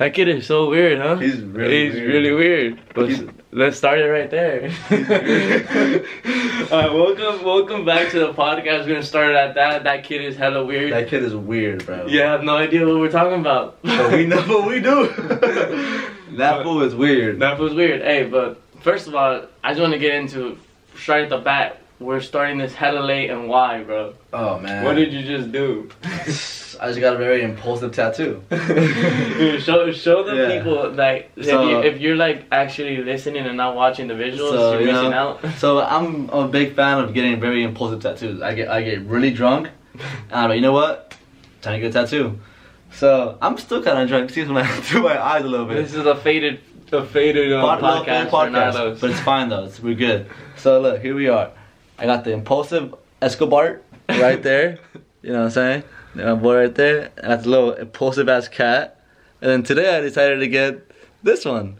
That kid is so weird, huh? He's really He's weird. really weird. But He's- let's start it right there. Alright, welcome welcome back to the podcast. We're gonna start it at that. That kid is hella weird. That kid is weird, bro. you have no idea what we're talking about. But we know what we do. that fool is weird. That was weird. Hey, but first of all, I just want to get into straight at the bat. We're starting this hella late and why, bro? Oh man. What did you just do? I just got a very impulsive tattoo. Dude, show show the Yeah. people like if, So- you, if you're like actually listening and not watching the visuals, So, you're you missing know, out. So I'm a big fan of getting very impulsive tattoos. I get I get really drunk, and I'm like, you know what? Time to get a tattoo. So I'm still kind of drunk. See my through my eyes a little bit. This is a faded, a faded um, Pod- little podcast. little for Nalos. but it's fine though. It's, we're good. So look, here we are. I got the impulsive Escobar right there. you know what I'm saying? My boy right there. And that's a little impulsive ass cat. And then today I decided to get this one.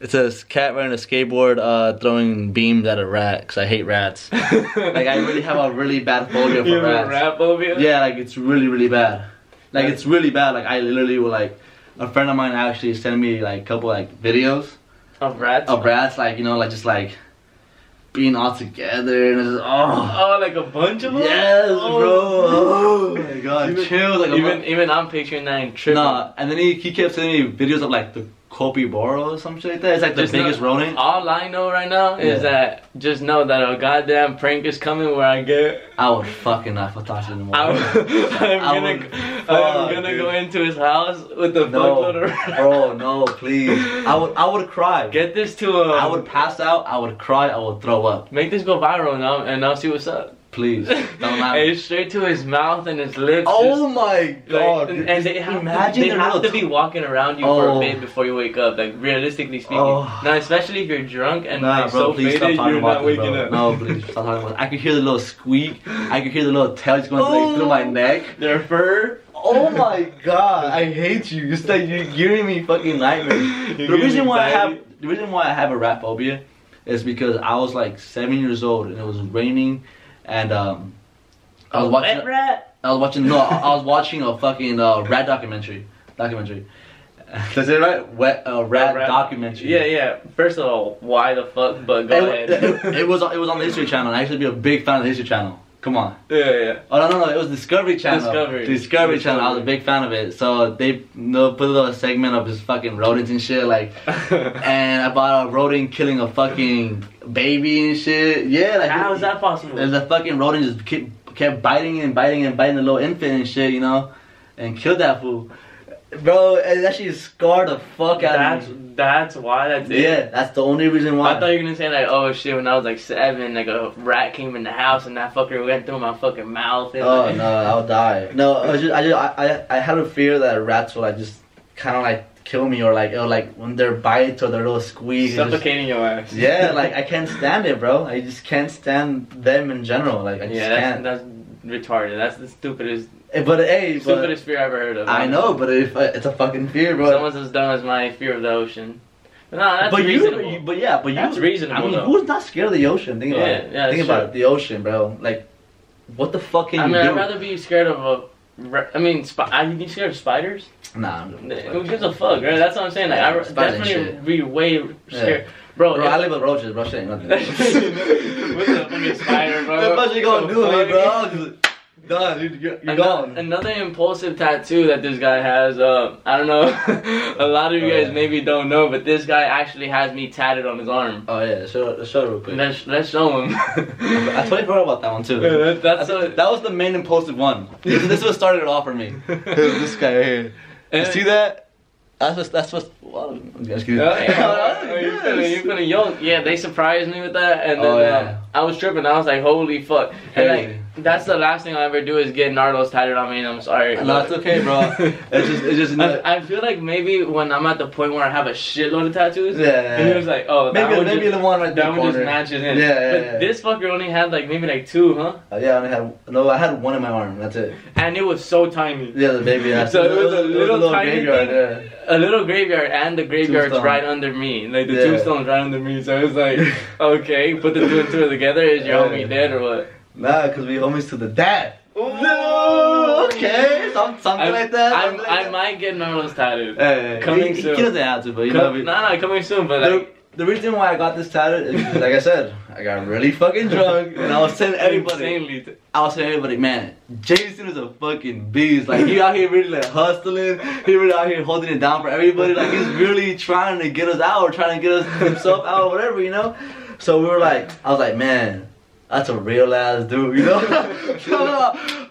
It's a cat riding a skateboard, uh, throwing beams at a rat. Cause I hate rats. like I really have a really bad phobia for you have a rats. rap phobia? Yeah, like it's really really bad. Like it's really bad. Like I literally will like a friend of mine actually sent me like a couple like videos Of rats? of rats, like you know, like just like being all together and it's just, oh. Oh, like a bunch of them? Yes, Oh. bro. Oh my god, Even- chills like Even even I'm picturing that in tripping. Nah, and then he, he kept sending me videos of like the Capybara or some shit like that. It's like the Just biggest know- rodent. All I know right now is that just know that a goddamn prank is coming where I get. I would fucking not it anymore. I gonna, would- Oh, I'm gonna dude. go into his house with the no, fuckload of bro, no, please. I would I would cry. Get this to him. I um, would pass out. I would cry. I would throw up. make this go viral now, and I'll see what's up. Please, don't. Hey, straight to his mouth and his lips. Oh just, my like, god! and, and they have, Imagine to, they have to be walking around you for a Oh. bit before you wake up. Like realistically speaking, Oh. now especially if you're drunk and Nah, like, bro, so please stop faded, you're not waking bro. up. No, please stop talking about it. I could hear the little squeak. I could hear the little tail just going like, through my Oh. neck. Their fur. Oh my god, I hate you. It's like you're giving me fucking nightmares. The reason why I have the reason why I have a rat phobia is because I was like seven years old and it was raining and um I was watching rat. I was watching no I was watching a fucking uh, rat documentary documentary. Does it right? Wet uh, rat, rat- documentary. Yeah, yeah. First of all, why the fuck? But go It, ahead. it, it was it was on the History Channel. and I used to be a big fan of the History Channel. Come on. yeah, yeah. Oh no no no! It was Discovery Channel. Discovery. Discovery Channel. I was a big fan of it. So they you know, put a little segment of just fucking rodents and shit, like, and about a rodent killing a fucking baby and shit. Yeah, like How is that possible? There's a fucking rodent just kept, kept biting and biting and biting the little infant and shit, you know, and killed that fool. Bro, eh, it actually scarred the fuck out That's of me. that's why. That's it. Yeah, that's the only reason why. I thought you were gonna say like, oh shit, when I was like seven, like a rat came in the house and that fucker went through my fucking mouth. And, Oh like, no, I'll die. No, I was just, I just, I, I, I had a fear that rats would like just kind of like kill me or like, or like when their bites or their little squeak. it just- suffocating your ass. yeah, like I can't stand it, bro. I just can't stand them in general. Like I just yeah, that's, can't. that's retarded. That's the stupidest, Eh, But hey, but stupidest fear I've ever heard of. I know, but if uh, it's a fucking fear, bro. someone's as dumb as my fear of the ocean. But no, that's but reasonable. you, but yeah, but you. That's reasonable, I mean, though. who's not scared of the ocean? Think about Yeah, it. yeah, Think about true. it. The ocean, bro. Like, what the fuck can I you mean, do? I'd rather be scared of a. ra- I mean, sp- I you scared of spiders? Nah, I'm joking. Who gives a fuck, right? That's what I'm saying. Like, I Yeah, re- spiders and definitely shit. be way scared, bro. Bro, if- I live with roaches, bro. Shit ain't nothing. What's the fucking spider, bro? What you gonna do, Fuck. me, bro? Done, dude. You're, you're gone. Another impulsive tattoo that this guy has. Uh, I don't know. a lot of you Oh, guys yeah. maybe don't know, but this guy actually has me tatted on his arm. Oh yeah, show, show it real quick. Let's let's show him. I totally forgot about that one too. Yeah, that- that's I- a- that was the main impulsive one. This, this was started it off for me. this guy right here. You And- see that? That's what. That's what. Well, I'm just kidding. Oh, yeah. Oh, you feeling, you feeling young? Yeah, they surprised me with that, and then Oh, yeah. um, I was tripping. I was like, "Holy fuck!" And Crazy. like, that's the last thing I'll ever do is get Nardos tatted on me. And I'm sorry. No, it's okay, bro. It's just. It's just. I, I feel like maybe when I'm at the point where I have a shitload of tattoos, Yeah, yeah, and he was like, "Oh, maybe one maybe just, the one right that one just matches in." Yeah, yeah, But yeah. this fucker only had like maybe like two, huh? Uh, yeah, I only had no. I had one in my arm. That's it. And it was so tiny. Yeah, the baby. Yeah. So it was a little tiny graveyard. thing? Yeah. A little graveyard, and the graveyard's Tombstone. right under me. Like the Yeah. tombstone's right under me. So it was like, okay, put the two and two together. Is your homie dead or what? Nah, cause we homies to the dad. Ooh, okay, some, something I, like that. Something like I that. might get Narlos tattooed. Hey, Coming he, soon. He doesn't have to, but you know. Co- we- no, no, coming soon. But the, like, the reason why I got this tattoo is, like I said, I got really fucking drunk, and I was telling everybody, insanely. t- I was telling everybody, man, Jason is a fucking beast. Like he out here really like hustling. He really out here holding it down for everybody. Like he's really trying to get us out or trying to get us himself out or whatever, you know. So we were like, I was like, man. That's a real ass dude, you know?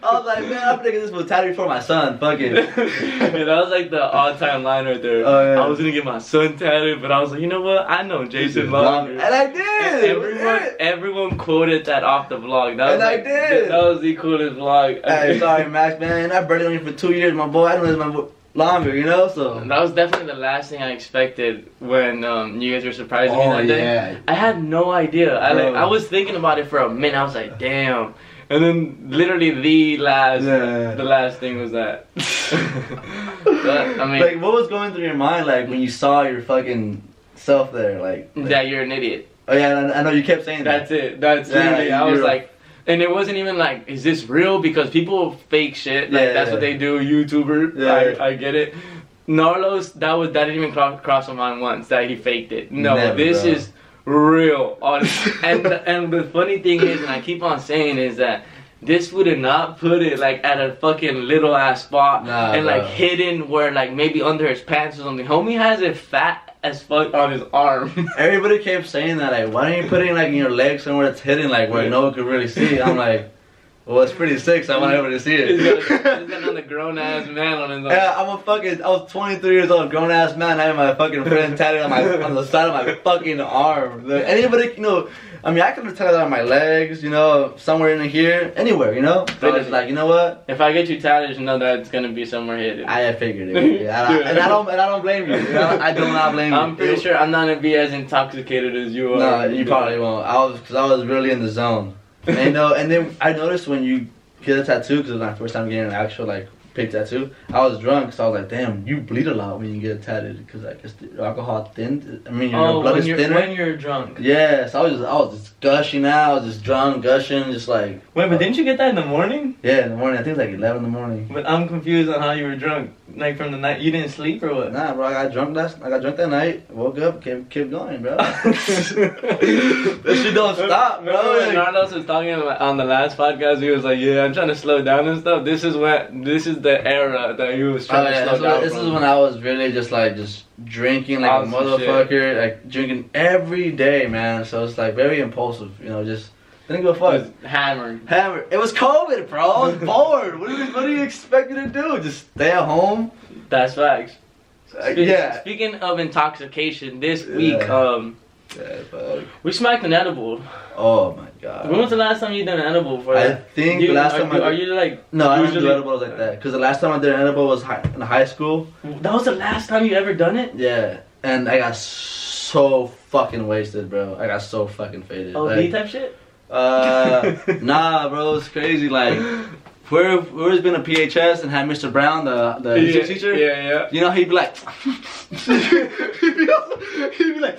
I was like, man, I'm thinking this was tattoo for my son. Fuck it. yeah, that was like the all-time line right there. Oh, yeah. I was gonna get my son tattooed, but I was like, you know what? I know Jason longer. And I did. Everyone, everyone quoted that off the vlog. That was And I like, did. That was the coolest vlog. Hey, sorry, Max, man. I barely known you for two years, my boy. I know this my boy longer, you know. So. That was definitely the last thing I expected when um, you guys were surprising me Oh that day. yeah. I had no idea. I like I was thinking about it for a minute. I was like, damn. And then literally the last Yeah. the last thing was that. but I mean like, what was going through your mind, like when you saw your fucking self there, like? like- that you're an idiot. Oh yeah, I know you kept saying that. That's it. That's Yeah, literally I was like and it wasn't even like, is this real? Because people fake shit. Like Yeah, that's yeah. what they do, YouTuber. Yeah. I, I get it. Narlos, that was that didn't even cross, cross my mind once that he faked it. No, Never, this bro. is real. Honestly. and and the funny thing is, and I keep on saying is that this would have not put it like at a fucking little ass spot Nah, and like bro. hidden where like maybe under his pants or something. Homie has it fat as fuck on his arm. Everybody kept saying that, like, why don't you put it like in your leg somewhere it's hidden, like where no one could really see? I'm like, well, it's pretty sick, so I want everybody to see He's got, it. he's got another grown ass man on his arm. Yeah, I'm a fucking. I was 23 years old, grown ass man. I had my fucking friend tatted on my on the side of my fucking arm. Like, anybody, you know, I mean, I could have tatted that on my legs, you know, somewhere in here, anywhere, you know. But it's like, you know what? If I get you tatted, you know that it's gonna be somewhere hidden. I figured it. Yeah, I and I don't, and I don't blame you. You know, I do not blame you. I'm pretty sure I'm not gonna be as intoxicated as you are. No, you probably won't. I was, cause I was really in the zone. And know, and then I noticed when you get a tattoo, cause it was my first time getting an actual like pig tattoo. I was drunk, so I was like, damn, you bleed a lot when you get it tatted, cause I guess the alcohol thinned. I mean, your Oh, blood is thinner. when you're drunk. Yeah, so I was just, I was just gushing out, I was just drunk, gushing, just like, Wait, but uh, didn't you get that in the morning? yeah, in the morning. I think it was like 11 in the morning. But I'm confused on how you were drunk. Like from the night, you didn't sleep or what? Nah, bro, I got drunk last, I got drunk that night. Woke up, kept, kept going, bro. that shit don't stop, bro. Remember when Like- Nardos was talking about- on the last podcast? He was like, "Yeah, I'm trying to slow down and stuff." This is when this is the era that he was Oh, trying yeah, to this, slow down. was, this from. is when I was really just like just drinking like a Awesome motherfucker, like drinking every day, man. So it's like very impulsive, you know. Just didn't give a I fuck. was hammered. Hammer. It was COVID, bro. I was bored. What do you, what do you expect me to do? Just stay at home? That's facts. Uh, Spe- yeah. Speaking of intoxication, this week, um, Yeah, fuck. we smacked an edible. Oh my god. When was the last time you done an edible for I think You- the last are, time you, I are you like no, I don't do edibles like that. Cause the last time I did an edible was high, in high school. That was the last time you ever done it? Yeah, and I got so fucking wasted, bro. I got so fucking faded. Oh, Like, D type shit. Uh, nah, bro, it's crazy. Like, where where's been a PHS and had Mr. Brown, the the yeah, teacher? Yeah, yeah. You know, he'd be like, he'd be like,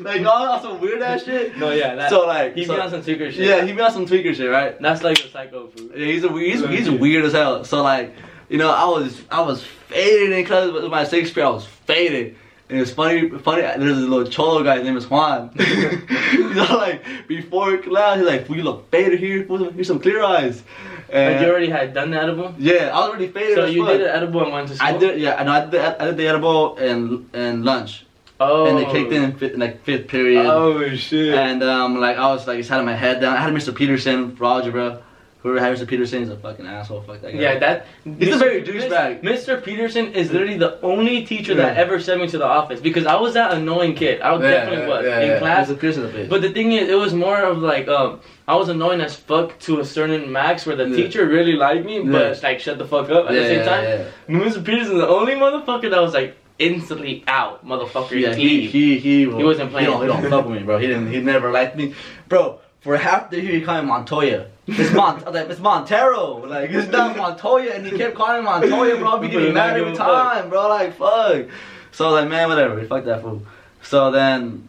like all on some weird ass shit. No, yeah. That, So like, he so- be on some secret shit. yeah, he'd be on some tweaker shit, right? That's like a psycho food. Yeah, he's a he's, he's weird as hell. So like, you know, I was I was faded in class with my sixth grade. I was faded. And it's funny, funny. There's a little cholo guy. His name is Juan. you know, like before class, he's like, "You look faded here. Here's some clear eyes." And Like you already had done the edible? yeah, I was already faded. So you fuck. did an edible and went to school? I did. Yeah, I know. I did. I did the edible and and lunch, Oh. and they kicked in, in fifth, in like fifth period. Oh, shit. And um, like I was like, just had my head down. I had Mr. Peterson for algebra. Whoever Mr. Peterson, he's a fucking asshole. Fuck that guy. Yeah, that. He's a very douchebag. Mr. Peterson is literally the only teacher that ever sent me to the office because I was that annoying kid. I definitely was in class. He's a Christian bitch. But the thing is, it was more of like um, I was annoying as fuck to a certain max where the Yeah. teacher really liked me, but Yeah. like shut the fuck up at yeah, the same time. Yeah, Mr. Peterson's the only motherfucker that was like instantly out, motherfucker. yeah he, he he He wasn't He don't, he don't fuck with me, bro. He didn't. He never liked me, bro. For half the year, he called me Montoya. It's Mont. Like, it's Montero. Like it's not Montoya, and he kept calling Montoya, bro. I'd be getting mad every fuck. time, bro. Like fuck. So I was like, man, whatever. Fuck that fool. So then,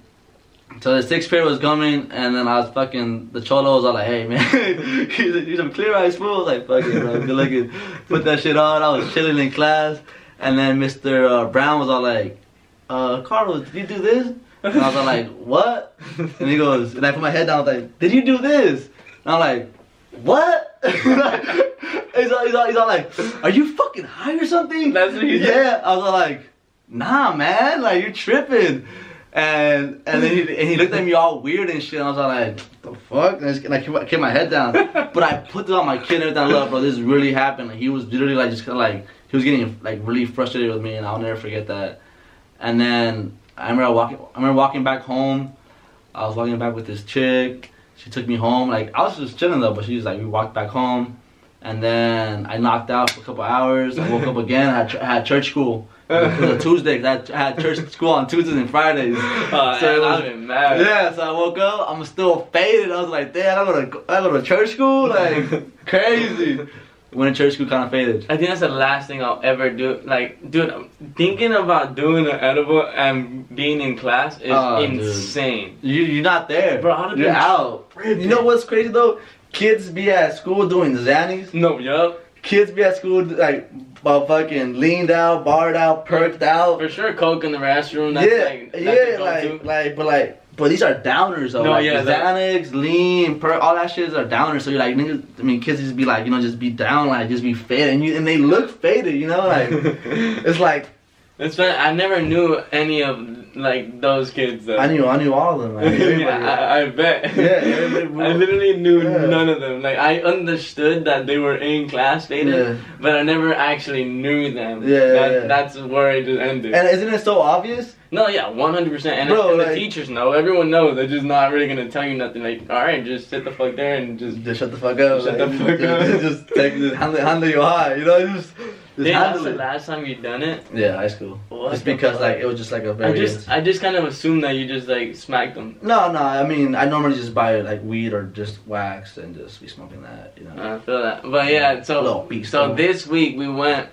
So the sixth period was coming, and then I was fucking the cholo was all like, "Hey man, he's he's some clear eyes fool." Like fucking, bro, good looking. Put that shit on. I was chilling in class, and then Mr. Uh, Brown was all like, "Uh, Carlos, did you do this?" And I was all like, "What?" And he goes, and I put my head down. I was like, "Did you do this?" And I'm like, "What?" he's, all, he's, all, he's like, "Are you fucking high or something?" That's what? Yeah, I was like, "Nah, man, like you're tripping." And and then he, and he looked at me all weird and shit. And I was like, "The fuck?" And, I just- and I kept, kept my head down. But I put it on my kid and everything. Look, bro, this really happened. Like, he was literally like just kind of like he was getting like really frustrated with me, and I'll never forget that. And then I remember walking. I remember walking back home. I was walking back with this chick. She took me home. Like I was just chilling though, but she was like, we walked back home. And then I knocked out for a couple hours. I woke up again. I had, ch- I had church school. It was a Tuesday. I had, church school on Tuesdays and Fridays. Uh, So it and was- I've been mad. Yeah, so I woke up. I'm still faded. I was like, damn, I go to I go to church school, like crazy. Went to church school, kind of faded. I think that's the last thing I'll ever do. Like, dude, thinking about doing an edible and being in class is Oh, dude. insane. You you're not there, Bro, You're out. You know what's crazy though? Kids be at school doing Xannies. No, yup. Kids be at school like, uh, fucking leaned out, barred out, perked out. For sure, coke in the restroom. That's yeah, like, yeah, like, like, but like, but these are downers though. No, like, yeah, that- Xanax, lean, per, all that shit are downers. So you're like, niggas, I mean, kids just be like, you know, just be down, like, just be faded, and you, and they look faded, you know, like, it's like, It's funny. I never knew any of like those kids. Though. I knew, I knew all of them. Like, yeah, I, I bet. Yeah, I literally knew Yeah. none of them. Like I understood that they were in class faded, Yeah. but I never actually knew them. Yeah, that, yeah. that's where it just ended. and isn't it so obvious? no, yeah, one hundred percent. And, Bro, and the teachers know. Everyone knows. They're just not really gonna tell you nothing. Like, all right, just sit the fuck there and just. Just shut the fuck up. Shut like, the fuck just, up. Just take the handle, handle you high, you know, just, just Dude, that's the it. last time you done it. Yeah, high school. What just because fuck? like it was just like a very. I just, I just kind of assumed that you just like smacked them. No, no. I mean, I normally just buy like weed or just wax and just be smoking that. You know. I feel that. But yeah, so so this week we went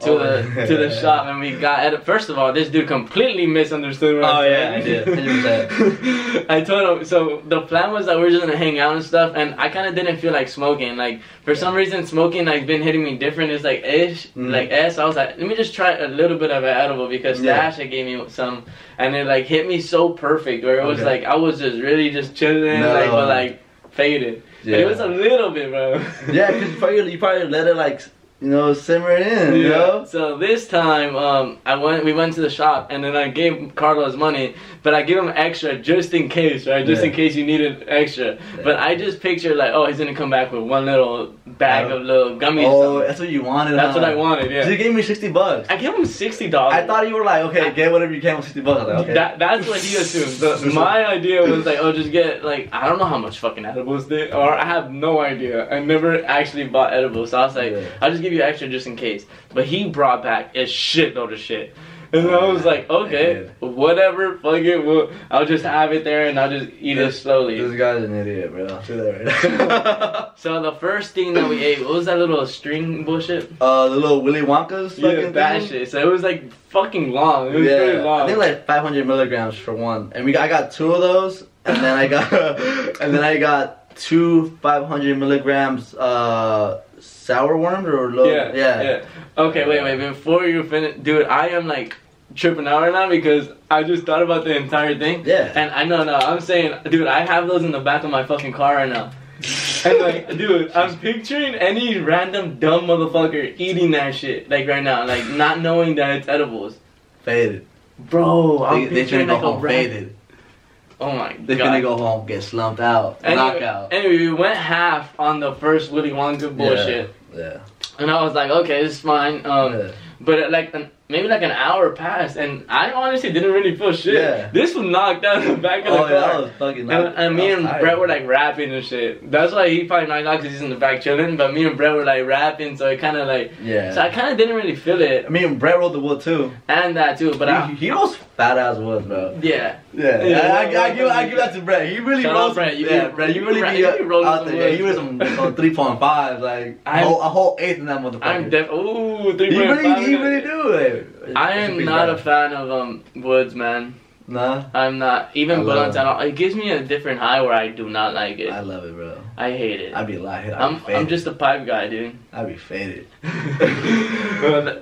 to Oh, the yeah. to the shop and we got at first of all this dude completely misunderstood what Oh, I yeah, said. I did, I told him so the plan was that we are just gonna hang out and stuff and I kinda didn't feel like smoking. Like for some reason smoking like been hitting me different. It's like ish Mhm. like S. I was like, let me just try a little bit of an edible because Yeah. Stasha gave me some and it like hit me so perfect where it was Okay. like I was just really just chilling No. like but like faded. But it was a little bit bro. yeah, because you probably you probably let it like you know simmer it in. You know. So this time, um, I went. We went to the shop, and then I gave Carlos money, but I give him extra just in case, right? Just in case you needed extra. But I just picture like, oh, he's gonna come back with one little bag of little gummies. or Oh, that's what you wanted. that's huh? what I wanted. Yeah. So you gave me sixty bucks. I gave him sixty dollars. I thought you were like, okay, get whatever you can with sixty bucks. Like, okay. That, that's what he assumed. The, my idea was like, oh, just get like I don't know how much fucking edibles they or I have no idea. I never actually bought edibles, so I was like, Yeah. I'll just give you extra just in case. But he brought back a shitload of shit. And I was like, okay, whatever, fuck it, we'll, I'll just have it there and I'll just eat it slowly. This guy's an idiot, bro. I'll say that right So the first thing that we ate, what was that little string bullshit? uh, the little Willy Wonka's Yeah, fucking that thing. shit. So it was like fucking long. It was pretty Yeah, long. I think like 500 milligrams for one, and we I got two of those, and then I got and then I got two 500 milligrams uh sour worms or low, Yeah, yeah. Okay, wait, wait. Before you finish, dude, I am like tripping out right now because I just thought about the entire thing. Yeah. And I know, no, I'm saying, dude, I have those in the back of my fucking car right now. And like, dude, I'm picturing any random dumb motherfucker eating that shit, like right now, like not knowing that it's edibles. faded. Bro, I'm They, they picturing go like a faded. Oh my They're god. finna go home get slumped out, Anyway, knockout. anyway, we went half on the first Willy Wonka bullshit, Yeah. and I was like, okay, this is fine. Um, yeah. But like an, maybe like an hour passed, and I honestly didn't really feel shit. Yeah. This was knocked out in the back of the Oh yeah, car. that was fucking. and, and me I was and tired. Brett were like rapping and shit. That's why he probably knocked out because he's in the back chilling. But me and Brett were like rapping, so it kind of like. Yeah. So I kind of didn't really feel it, I mean, Brett rolled the wood too. and that too. But I, he, he rolls fat ass woods, bro. yeah, Yeah, Yeah, I, I, I give I give that to Brett. He really Shout out rolls. Brett, you yeah, be- Brett, you really be- be, you be rolling out there. Yeah, he was some, some three point five, like a I'm- whole, a whole eighth in that motherfucker. I'm def. Ooh, three he really, five. he really do. Like, I am pretty not a fan of um woods, man. Nah. I'm not even love blunts. it. I don't. It gives me a different high where I do not like it. I love it, bro. I hate it. I'd be lying. I'd I'm be. I'm just a pipe guy, dude. I'd be faded.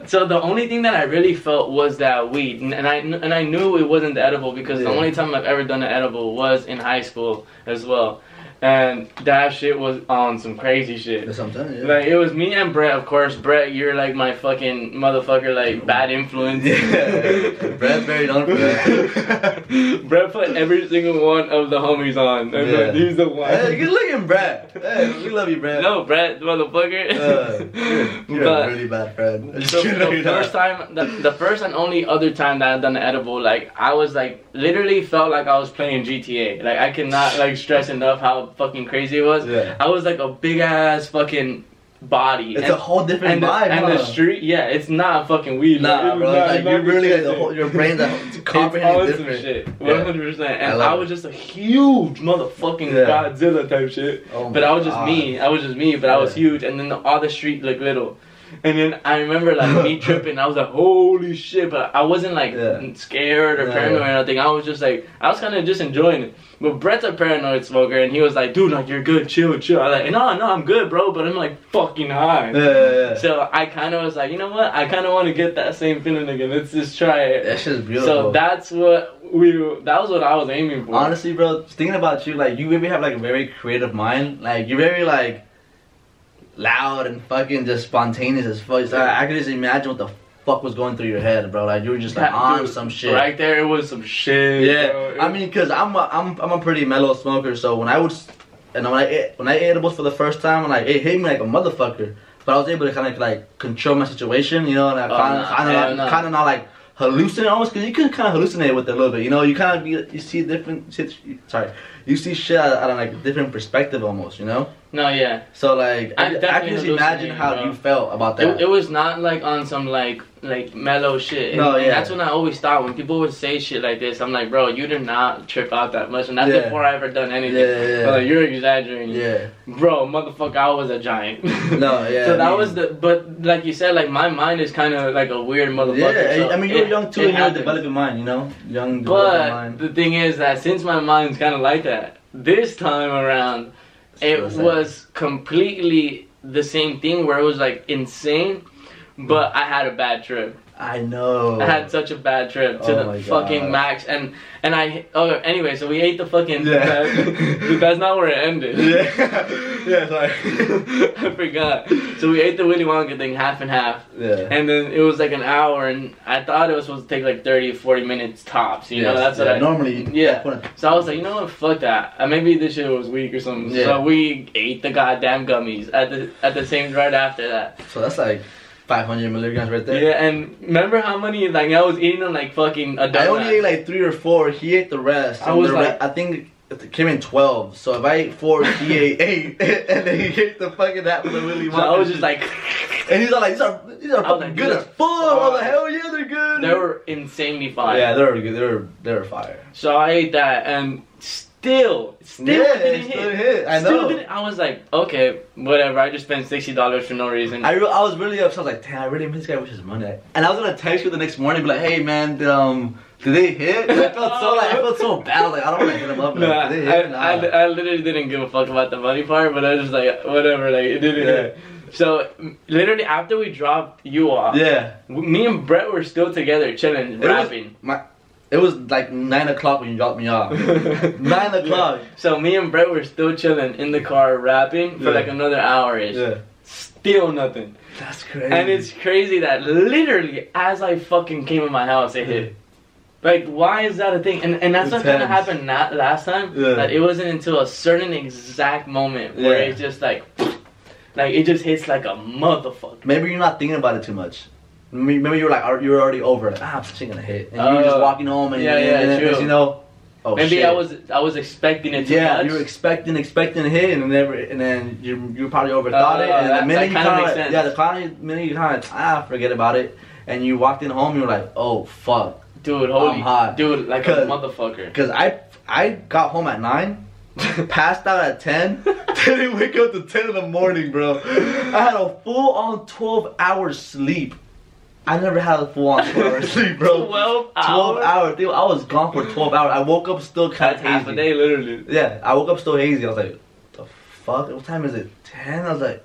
so the only thing that I really felt was that weed, and I and I knew it wasn't the edible because the only time I've ever done an edible was in high school as well, and that shit was on some crazy shit. That's what I'm telling you. Like it was me and Brett, of course. Brett, you're like my fucking motherfucker, like bad influence. yeah. Brett known for that. Brett put every single one of the homies on. I'm Yeah. like, he's the one. Hey, good looking, Brad. Hey, we love you, Brad. No, Brett, motherfucker. Uh, you're, you're a really bad friend. So the first time, the, the first and only other time that I've done an edible, like I was like literally felt like I was playing GTA. Like I cannot like stress enough how fucking crazy it was. Yeah. I was like a big ass fucking body. It's and, a whole different and, the, and huh? the street, yeah, it's not fucking weed. Nah, bro. not- like you're really like the whole, your brain's like comprehending different. shit, Yeah. one hundred percent. And I, it. was just a huge motherfucking Yeah. Godzilla type shit. Oh but I was just God. me. I was just me, but I was huge. And then the, all the street looked little. And then I remember like me tripping. I was like, "Holy shit!" But I wasn't like Yeah. scared or Yeah, paranoid yeah. or anything. I was just like, I was kind of just enjoying it. But Brett's a paranoid smoker, and he was like, "Dude, like you're good, chill, chill." I was like, "No, no, I'm good, bro." But I'm like fucking high. Yeah, yeah, yeah. So I kind of was like, you know what? I kind of want to get that same feeling again. Let's just try it. that shit's beautiful. So that's what we. That was what I was aiming for. Honestly, bro, thinking about you, like you maybe have like a very creative mind. Like you're very like loud and fucking just spontaneous as fuck. So I, I could just imagine what the fuck was going through your head, bro. Like you were just like on dude, some shit. Right there, it was some shit. Yeah, bro. I mean, cause I'm a, I'm I'm a pretty mellow smoker, so when I would and when I ate, when I ate edibles for the first time, like it hit me like a motherfucker. But I was able to kind of like control my situation, you know, and I kind of kind of kind of not like hallucinate almost, cause you can kind of hallucinate with it a little bit, you know. You kind of you see different shit. Sorry, you see shit out of like a different perspective almost, you know. no, yeah. So like I, I can just imagine how bro. you felt about that. It, it was not like on some like like mellow shit. And, No, yeah. that's when I always thought when people would say shit like this, I'm like, bro, you did not trip out that much, and that's Yeah. before I ever done anything. Yeah, yeah, yeah. But like, you're exaggerating. yeah. Bro, motherfucker, I was a giant. No, yeah, So I that mean- was the, but like you said, like my mind is kind of like a weird motherfucker. Yeah, so I mean you're it- young too, and you're developing mind, you know, young developing But mind. the thing is that since my mind's kind of like that, this time around, it was completely the same thing where it was like insane, but I had a bad trip. I know. I had such a bad trip to Oh the fucking God. max, and and I oh anyway, so we ate the fucking. Yeah. Dude, that's not where it ended. yeah, yeah, sorry. I forgot. So we ate the Willy Wonka thing half and half. yeah. And then it was like an hour, and I thought it was supposed to take like 30, 40 minutes tops. You know, Yes, that's what yeah, I normally. Yeah. So I was like, you know what, fuck that. Uh, maybe this shit was weak or something. Yeah. So we ate the goddamn gummies at the at the same right after that. So that's like 500 milligrams right there. Yeah, and remember how many like I was eating them like fucking a. I only ate like three or four. He ate the rest. I was the like- I think it came in 12. So if I ate four, he ate eight, and then he ate the fucking half of the Willy Wonka. so I was just like, and he's all like, these are these are fucking like, good as fuck. I was hell yeah, they're good. they were insanely fine. Yeah, they were good. They were they were fire. So I ate that, and still, still Yeah, didn't still hit. hit. I Still know. didn't- I was like, okay, whatever. I just spent sixty dollars for no reason. I, re- I was really upset. I was like, damn, I really miss this guy with his money. And I was gonna text you the next morning, be like, hey man, um, did they hit? And I felt so like I felt so bad. Like I don't want to hit him up. Like, did they I, hit? I, Nah. I literally didn't give a fuck about the money part, but I was just like, whatever, like, it didn't Yeah. hit. So, literally, after we dropped you off, yeah, me and Brett were still together, chilling, It rapping. my. It was like nine o'clock when you dropped me off. Nine o'clock. So, me and Brett were still chilling in the car, rapping for Yeah. like another hour ish. Yeah, Still nothing. that's crazy. And it's crazy that literally, as I fucking came in my house, it hit. Like, why is that a thing? And and that's what kind of Intense. happened not last time. Yeah. That it wasn't until a certain exact moment where Yeah. it's just like, like it just hits like a motherfucker. maybe you're not thinking about it too much. Maybe maybe you're like you were already over it. Ah, I'm just gonna hit, and you're just Uh, walking home, and, yeah, and, yeah, and you know. Oh, Maybe shit. I was I was expecting it to Yeah, you were expecting, expecting a hit, and never, and then you you probably overthought Oh, it, and that- the minute you kind sense. yeah, the kind of minute you kind of ah forget about it, and you walked in home, you were like, oh fuck, dude, holy, I'm hot. dude, like a motherfucker. because I I got home at nine, passed out at ten, didn't wake up to ten in the morning, bro. I had a full on twelve hours sleep. I never had a full on 12 hours sleep, bro. 12 hours? 12 hours. Dude, I was gone for 12 hours. I woke up still kind That's of half hazy. a day, literally. Yeah, I woke up still hazy. I was like, the fuck? What time is it? 10? I was like,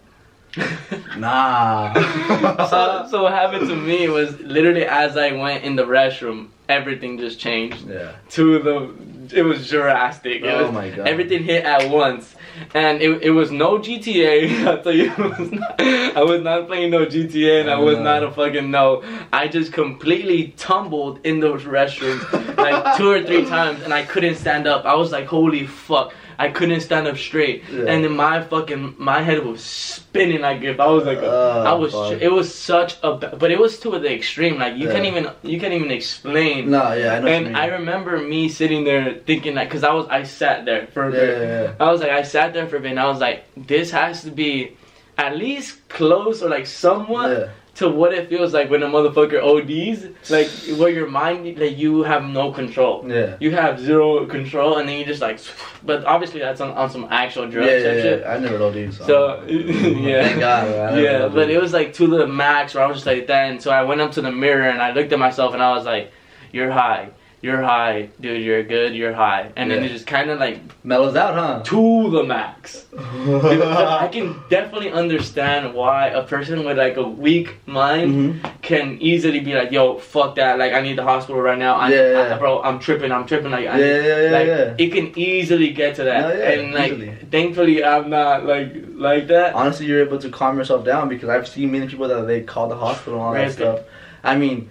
nah. so, so what happened to me was literally as I went in the restroom, everything just changed yeah. to the. It was drastic. It Oh was, my God. Everything hit at once, and it, it was no GTA. I'll tell you, was not, I was not playing no GTA, and I was Uh. not a fucking no. I just completely tumbled in those restrooms like two or three times, and I couldn't stand up. I was like, holy fuck. I couldn't stand up straight, Yeah. and then my fucking my head was spinning like if I was like a, Oh, I was fuck. it was such a but it was to the extreme like you can't even you can't even explain No, yeah, I know. and I remember me sitting there thinking that because I was I sat there for a Yeah, bit. yeah, yeah. I was like I sat there for a bit and I was like this has to be at least close or like somewhat Yeah. To what it feels like when a motherfucker ODs like where your mind like you have no control. Yeah. You have zero control and then you just like but obviously that's on, on some actual drugs Yeah, and yeah, shit. I never know these. So yeah. Thank God. Yeah, but it was like to the max where I was just like that. And so I went up to the mirror and I looked at myself and I was like, "You're high, you're high, dude. You're good. You're high." And then it just kind of like mellows out, huh? to the max. Dude, I can definitely understand why a person with like a weak mind Mhm. can easily be like, "Yo, fuck that! Like, I need the hospital right now. I, Yeah, yeah. I- bro, I'm tripping. I'm tripping. Like, I, Yeah, yeah, yeah, like yeah. it can easily get to that. No, yeah, and like, easily. thankfully, I'm not like like that. Honestly, you're able to calm yourself down because I've seen many people that they call the hospital and all that stuff. I mean,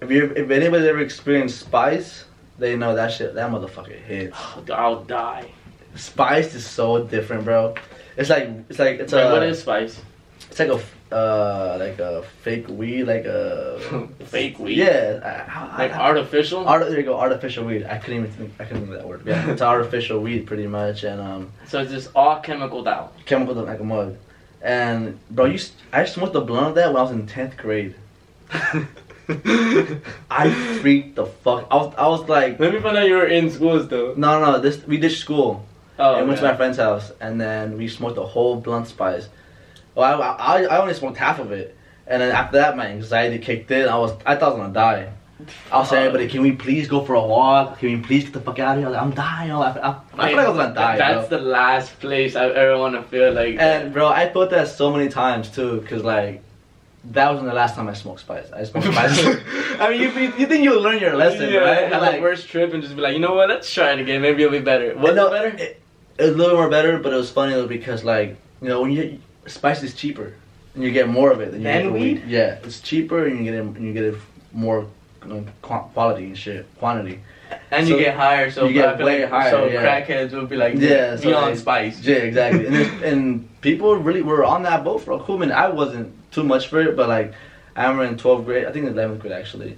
if you if anybody's ever experienced spice, they know that shit. That motherfucker hits. I'll die. Spice is so different, bro. It's like it's like it's Wait, a what is spice? it's like a uh like a fake weed like a Fake weed? Yeah, I, I, Like artificial? Art, there you go, artificial weed. I couldn't even think. I couldn't think of that word. Yeah, it's artificial weed, pretty much, and um, so it's just all chemical out. chemical like a mug. And bro, you, I smoked the blunt of that when I was in tenth grade. I freaked the fuck. I was, I was like, Let me find out you were in schools though. no, no, this we did school. Oh, and went to my friend's house, and then we smoked the whole blunt spice. Well, I, I, I only smoked half of it, and then after that, my anxiety kicked in. I was, I thought I was gonna die. I was saying, everybody, can we please go for a walk? Can we please get the fuck out of here? Like, I'm dying. I, I, I, I feel like I was gonna die, That's bro. the last place I ever want to feel like. And bro, I felt that so many times too, cause like. That wasn't the last time I smoked spice. I smoked spice. I mean, you, you, you think you'll learn your lesson, yeah, right? have Like, the worst trip and just be like, you know what? Let's try it again. Maybe it'll be better. Was no, it better? It, it was a little more better, but it was funny though because like you know when you spice is cheaper and you get more of it than you Than get for weed? Yeah, it's cheaper and you get it and you get it more quality and shit quantity. and so you get higher, so you get way like, higher, So yeah. crackheads will be like, Yeah, so beyond they- spice. Yeah, exactly. and and people really were on that boat for a cool minute. I wasn't too much for it, but like I remember in 12th grade, I think in 11th grade actually.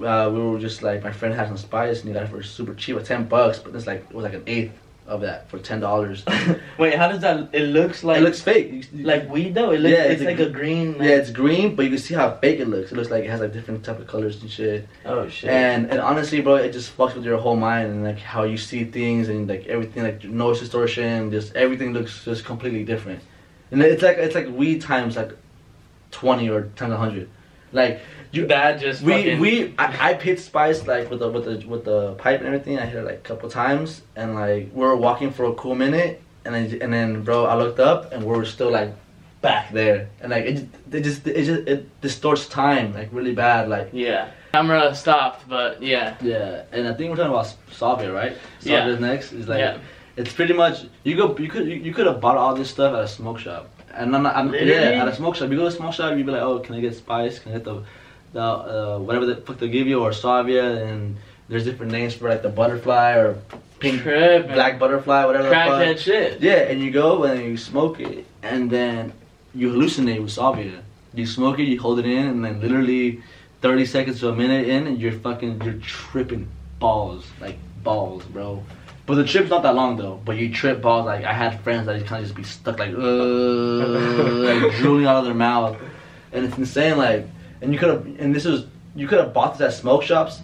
Uh, we were just like my friend had some spice and he got it for super cheap, at ten bucks. But it's like it was like an eighth of that for ten dollars. Wait, how does that? It looks like it looks fake. Like weed though. It looks, Yeah, it's, it's a like gr- a green. Yeah, it's green, but you can see how fake it looks. It looks like it has like different type of colors and shit. oh shit. And and honestly, bro, it just fucks with your whole mind and like how you see things and like everything, like noise distortion, just everything looks just completely different. And it's like it's like weed times like twenty or times hundred. Like you, that just we fucking, we I, I pitched spice like with the with the with the pipe and everything. I hit it like a couple times, and like we were walking for a cool minute, and then and then bro, I looked up and we were still like back there, and like it just, it just it just it distorts time like really bad, like. yeah. Camera stopped, but yeah. Yeah, and I think we're talking about Salvia, right? Yeah. Next is like Yeah. it's pretty much you go you could you, you could have bought all this stuff at a smoke shop, and I'm I'm, yeah at a smoke shop. You go to a smoke shop, you be like, oh, can I get spice? Can I get the the uh, whatever the fuck they give you or Salvia? And there's different names for like the butterfly or pink Tripping. black butterfly, whatever. the fuck. crackhead shit. Yeah, and you go and you smoke it, and then you hallucinate with salvia. You smoke it, you hold it in, and then literally 30 seconds to a minute in, and you're fucking, you're tripping balls, like balls, bro. But the trip's not that long though. But you trip balls like I had friends that just kind of just be stuck like, uh, like drooling out of their mouth, and it's insane. Like, and you could have, and this was, you could have bought this at smoke shops,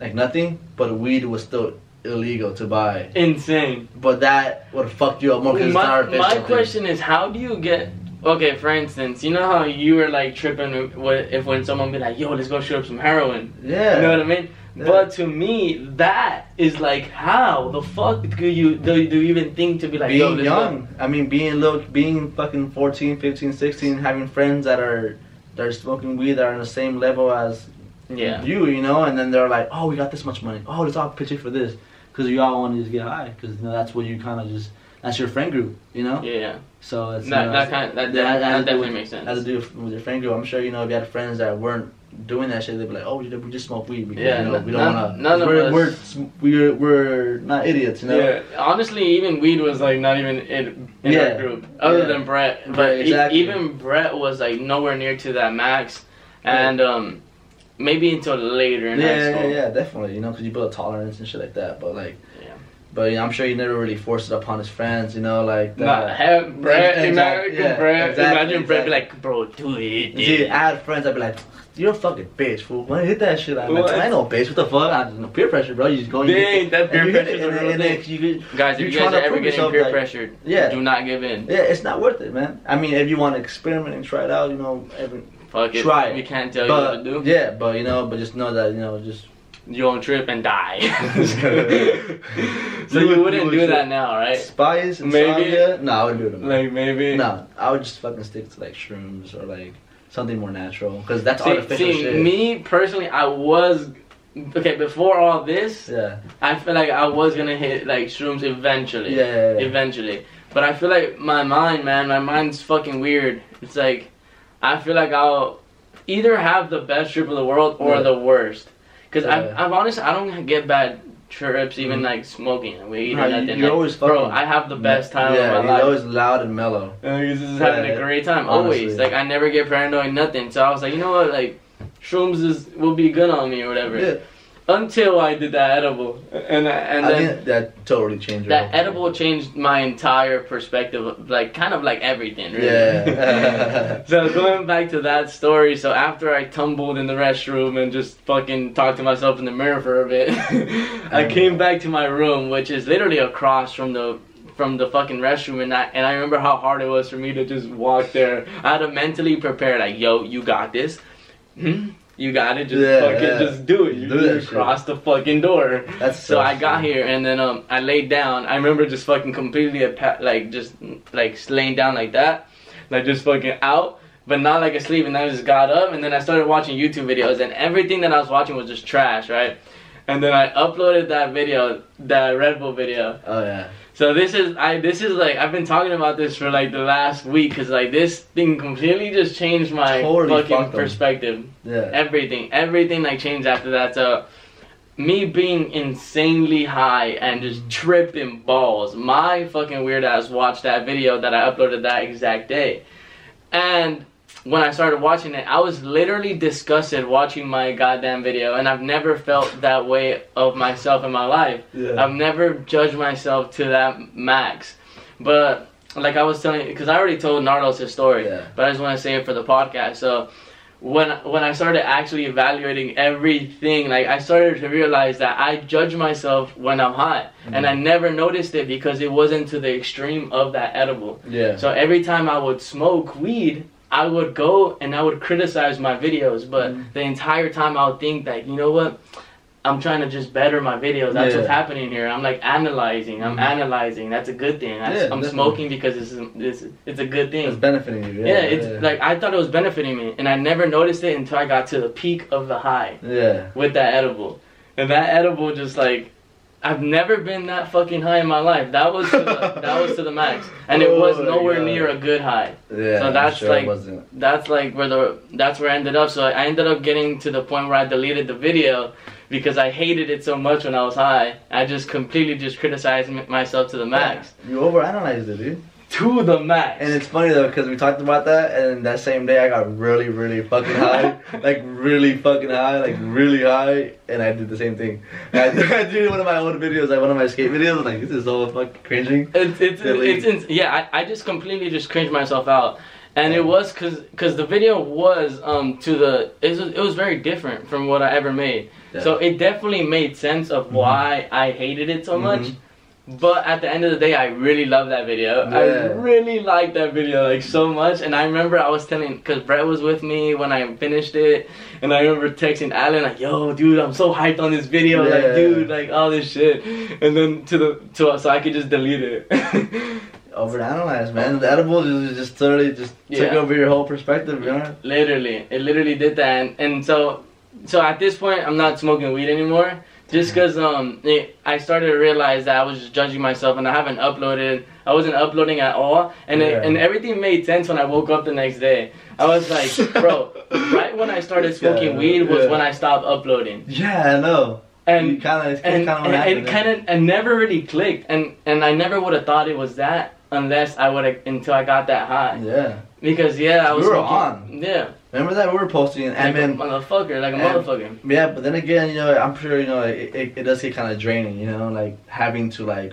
like nothing, but weed was still illegal to buy. Insane. But that would have fucked you up more because it's not My, artificial. my thing. question is, how do you get? okay, for instance, you know how you were like tripping if when someone be like, "Yo, let's go shoot up some heroin." Yeah. You know what I mean? Yeah. But to me, that is like, how the fuck do you do, do you even think to be like, being young. I mean, being little, being fucking 14, 15, 16, having friends that are that are smoking weed that are on the same level as Yeah. you, you know, and then they're like, oh, we got this much money. Oh, let's all pitch it for this, because you all want to just get high, because you know, that's what you kind of just that's your friend group, you know. Yeah. So it's That you know, that kind that, that that, to do definitely with- makes sense. has to do with your friend group. I'm sure you know if you had friends that weren't doing that shit, they'd be like, "Oh, we just, smoke weed because Yeah, you know, we don't want to." none of we're, us- we're we're we're not idiots, you know. Yeah, honestly, even weed was like not even in, in Yeah. our group, other Yeah. than Brett. But Right, e- exactly. even Brett was like nowhere near to that max, and um, maybe until later in yeah, high yeah, school. yeah, definitely. You know, because you build a tolerance and shit like that. But like. But you know, I'm sure he never really forced it upon his friends. You know, like Nah, that. have Brett, Exact- imagine yeah, Brett, exactly, imagine Brett be like, bro, do it. See. I had friends. I'd be like, "You're a fucking bitch, fool. When I hit that shit, I'm like? I know, bitch. What the fuck? I no peer pressure, bro. You just go. you Dang, that peer pressure's it, a real and thing. you- Guys, if you guys are ever getting yourself, peer like- pressured, Yeah. do not give in. Yeah, it's not worth it, man. I mean, if you want to experiment and try it out, you know, every, Fuck it. Try it. We can't tell but you what to do. yeah, but you know, but just know that you know, just You won't trip and die. so You would- you you wouldn't would do trip. that now, right? spice, Maybe. insomnia. No, I wouldn't do it. Like maybe. No, I would just fucking stick to like shrooms or like something more natural because that's See, artificial see shit. me personally, I was okay before all this. Yeah, I feel like I was gonna hit like shrooms eventually. yeah, yeah, yeah. Eventually, but I feel like my mind, man, my mind's fucking weird. It's like I feel like I'll either have the best trip of the world or Yeah. the worst. Cause Yeah. I've, I've honestly I don't get bad trips even Mhm. like smoking weed Nah, or nothing. you're Like, always bro, I have the best time yeah, of my life. always loud and mellow. He's just Yeah, having a great time, honestly. always. Like I never get paranoid, nothing. So I was like, you know what, like shrooms is will be good on me or whatever. Yeah, Until I did that edible, and I- and I then that totally changed. that edible changed my entire perspective, like kind of like everything. Really. Yeah. so going back to that story, so after I tumbled in the restroom and just fucking talked to myself in the mirror for a bit, I came back to my room, which is literally across from the from the fucking restroom, and I and I remember how hard it was for me to just walk there. I had to mentally prepare, like, yo, you got this. Hmm? You got it. Just Yeah, fucking, yeah. just do it. You Do shit. cross the fucking door. That's So I got here and then um I laid down. I remember just fucking completely like just like laying down like that, like just fucking out, but not like asleep. And I just got up and then I started watching YouTube videos and everything that I was watching was just trash, right? And then I uploaded that video, that Red Bull video. Oh yeah. So this is I this is like I've been talking about this for like the last week because like this thing completely just changed my Totally fucking perspective. Yeah. everything everything like changed after that. So me being insanely high and just tripping balls my fucking weird ass watched that video that i uploaded that exact day. And when i started watching it i was literally disgusted watching my goddamn video and i've never felt that way of myself in my life Yeah. I've never judged myself to that max. But like I was telling, because I already told Nardos his story, Yeah. but I just want to say it for the podcast. So when when I started actually evaluating everything, like I started to realize that I judge myself when I'm high, and mm-hmm. I never noticed it because it wasn't to the extreme of that edible. Yeah. So every time I would smoke weed, I would go and I would criticize my videos, but Mhm. the entire time I would think that, you know what? I'm trying to just better my videos. That's Yeah. what's happening here. I'm like analyzing. I'm Mhm. analyzing. That's a good thing. I, Yeah, I'm definitely. smoking because it's, it's it's a good thing. it's benefiting you. yeah, Yeah. it's like I thought it was benefiting me, and I never noticed it until I got to the peak of the high Yeah. with that edible, and that edible just like. I've never been that fucking high in my life. That was to the, that was to the max, and it was Oh nowhere near a good high Yeah. So that's sure like- wasn't. that's like where the that's where I ended up. So I ended up getting to the point where I deleted the video because I hated it so much when I was high. I just completely just criticized myself to the max, You overanalyzed it, dude. To the max. And it's funny though, because we talked about that, and that same day I got really, really fucking high, like really fucking high, like really high, and I did the same thing. I, I did one of my old videos, like one of my skate videos, like this is all fucking cringing. It's it's it's, ins yeah. I, I just completely just cringed myself out, and it was cause cause the video was um to the it was, it was very different from what I ever made. Yeah. So it definitely made sense of Mhm. why I hated it so much. Mhm. But at the end of the day, I really love that video. I really liked that video like so much, and I remember I was telling because Brett was with me when I finished it, and I remember texting Alan like, "Yo, dude, I'm so hyped on this video, Yeah. like, dude, like all this shit," and then to the to so I could just delete it. Overanalyze, man. The edibles is just totally just took over your whole perspective, you know? literally, it literally did that, and, and so so at this point, I'm not smoking weed anymore. Just because um, it, I started to realize that I was just judging myself and I haven't uploaded. I wasn't uploading at all, and it, and everything made sense when I woke up the next day. I was like, bro, right when I started smoking Yeah, weed was yeah. when I stopped uploading, Yeah, I know. and kind of, and, kind of and it kind of and never really clicked, and and I never would have thought it was that unless I would have until I got that high. Yeah. Because yeah, I was were smoking- Yeah, Remember that we were posting, and like then a motherfucker, like a and- motherfucker. Yeah, but then again, you know, I'm sure you know it, it, it does get kind of draining. You know, like having to like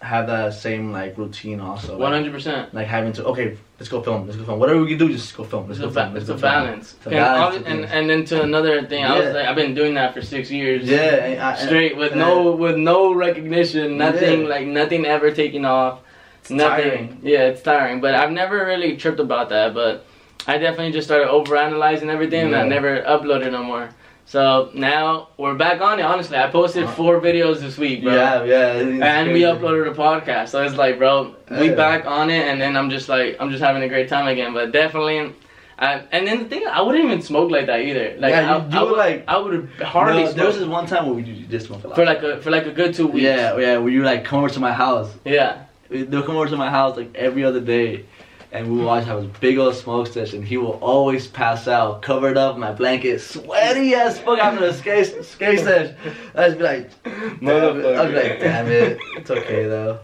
have that same like routine also. Hundred percent. like having to okay, let's go film, let's go film. Whatever we can do, just go film. Let's It's go film. Let's it's a go film. balance. It's a and, balance and and then to another thing, I was like, I've been doing that for six years. Yeah, I, Straight with no with no recognition, nothing Yeah. like nothing ever taking off. It's nothing. tiring. Yeah, it's tiring. But I've never really tripped about that. But I definitely just started overanalyzing everything, and I never uploaded no more. So now we're back on it. Honestly, I posted Uh, four videos this week, bro. Yeah, yeah. And we uploaded a podcast, so it's like, bro, we Yeah. back on it, and then I'm just like, I'm just having a great time again. But definitely, I, and then the thing, I wouldn't even smoke like that either. Like, Yeah, I, you- you I would, would, like- I would hardly No, there was this one time where we smoke a lot. for like a for like a good two weeks. yeah, yeah, where you like come over to my house. yeah. They'll come over to my house like every other day, and we will always have a big old smoke session. He will always pass out, covered up in my blanket, sweaty as fuck after the skate skate session. I just be like, damn it. I'd be like, damn it, it's okay though.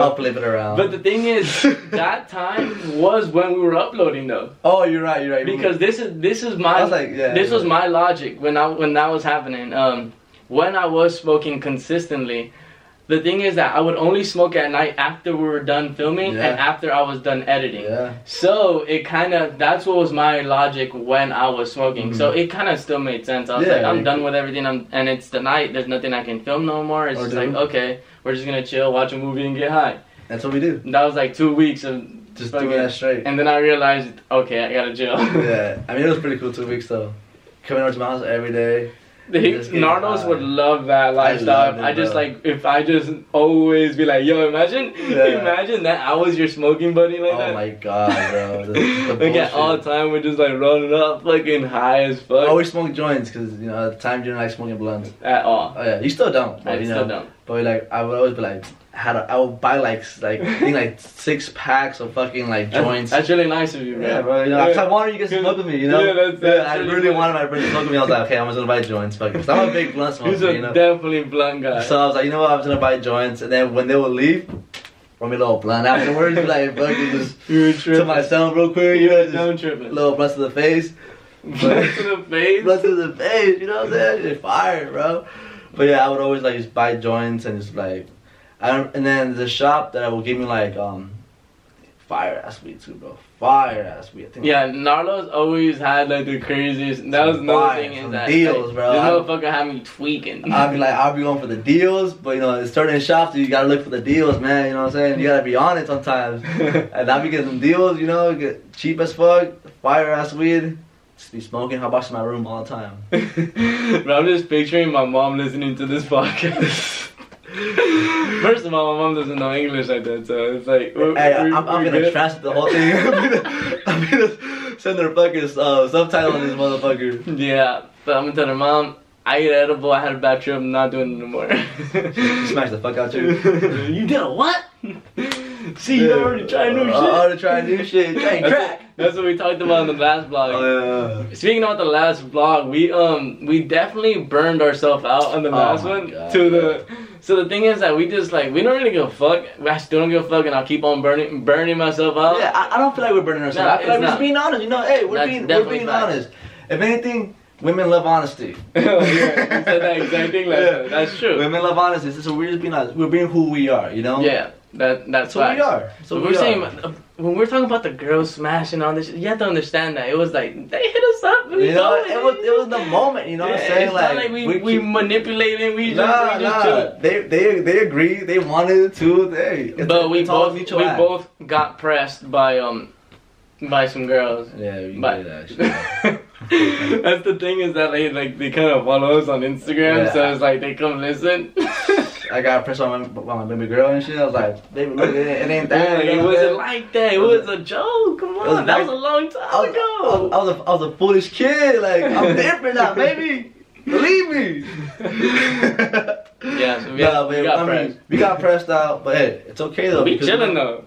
I'll flip it around. But the thing is, that time was when we were uploading though, oh, you're right, you're right. because this is this is my I was like, yeah, this was yeah. my logic when I when that was happening. Um, when I was smoking consistently, the thing is that I would only smoke at night after we were done filming Yeah. and after I was done editing. yeah, So it kind of that's what was my logic when I was smoking. So Mhm. it kind of still made sense. I was Yeah, like, I'm done with everything. I'm, and it's the night. There's nothing I can film no more. It's Or just do. like okay, we're just gonna chill, watch a movie, and get high. that's what we do. And that was like two weeks of Just fucking- doing that straight. And then I realized, okay, I gotta chill. yeah, I mean it was pretty cool two weeks though. Coming over to my house every day. The Narlos would love that lifestyle. it, I, just like if I just always be like, yo, imagine, Yeah. imagine that I was your smoking buddy like oh that. my god, bro. Like at all time, we're just like running up, fucking high as fuck. I always smoke joints because you know at the time you didn't like smoking blunts. at all. Oh yeah, you still don't. But, I you still know, don't. But like I would always be like, had a, I would buy like like I think like six packs of fucking like joints. That's, really nice of you, bro. yeah, bro. You know, 'cause I wanted you guys to smoke with me. You know. Yeah, that's- that's I really really wanted my friends to smoke with me. I was like, okay, I'm just gonna buy joints, fuck. Cause I'm a big blunt smoker. He's a you know. definitely blunt guy. So I was like, you know what? I'm just gonna buy joints, and then when they would leave, From me a little blunt afterwards. be like, fucking just you were to tripping. myself real quick. You know, just Don't tripping. little blunts to the face. Blunt to the face. Blood to the face, you know what I'm saying? Just fire, bro. But yeah, I would always like just buy joints and just like, I don't, and then the shop that will give me like um, fire ass weed too, bro. Fire ass weed. I think Yeah, Narlos always had like the craziest. That was another thing is some that deals, like, bro. This motherfucker had me tweaking. I'll be like, I'll be going for the deals, but you know, it's certain shops you gotta look for the deals, man. You know what I'm saying? You gotta be on it sometimes. and I'll be getting some deals, you know, get cheap as fuck, fire ass weed. Just be smoking hot box in my room all the time. Bro, I'm just picturing my mom listening to this podcast. First of all, my mom doesn't know English like that, so it's like. we're- Hey, we're- I'm, I'm gonna translate the whole thing. I'm gonna, I'm gonna send her fucking uh, subtitle on this motherfucker. Yeah, but I'm gonna tell her mom. I ate edible. I had a bad trip. I'm not doing it anymore. Smash the fuck out you. you did a what? See, you already tried new shit. I already tried new shit. Trying That's crack. what, that's what we talked about in the last vlog. Oh, yeah. Speaking about the last vlog, we um we definitely burned ourselves out on the Oh last one. God, to the so the thing is that we just like we don't really give a fuck. I still don't give a fuck, and I'll keep on burning burning myself out. Yeah, I, I don't feel like we're burning ourselves. No, I feel like we're just being honest. You know, hey, we're That's being we're being honest. If anything, women love honesty. Oh, yeah, you said that exact thing last Yeah. That's true. Women love honesty. So we're just being honest. We're being who we are. You know. Yeah, That that's That's what we are. So So we're saying uh, when we're talking about the girls smashing all this, you have to understand that it was like they hit us up. and we You know, it was it was the moment. You know what I'm saying? It's not like we, we, keep- manipulating. We just, Nah, we just nah. chill. They they they agree. They wanted it too. They. It's, But we it's both we act. both got pressed by um by some girls. Yeah, you But did actually. that's the thing is that they like they kind of follow us on Instagram, Yeah. so it's like they come listen. I got pressed on my, by my baby girl and shit. I was like, baby, look, it, it ain't that. Yeah, it know what I'm wasn't like that. It was a joke. Come It was on, that was a long time I, was, ago. I, was a, I was a foolish kid. Like, I'm different now, baby. Believe me. Yeah, so we, Nah, we got I pressed. mean, we got pressed out, but hey, it's okay though. we chilling though.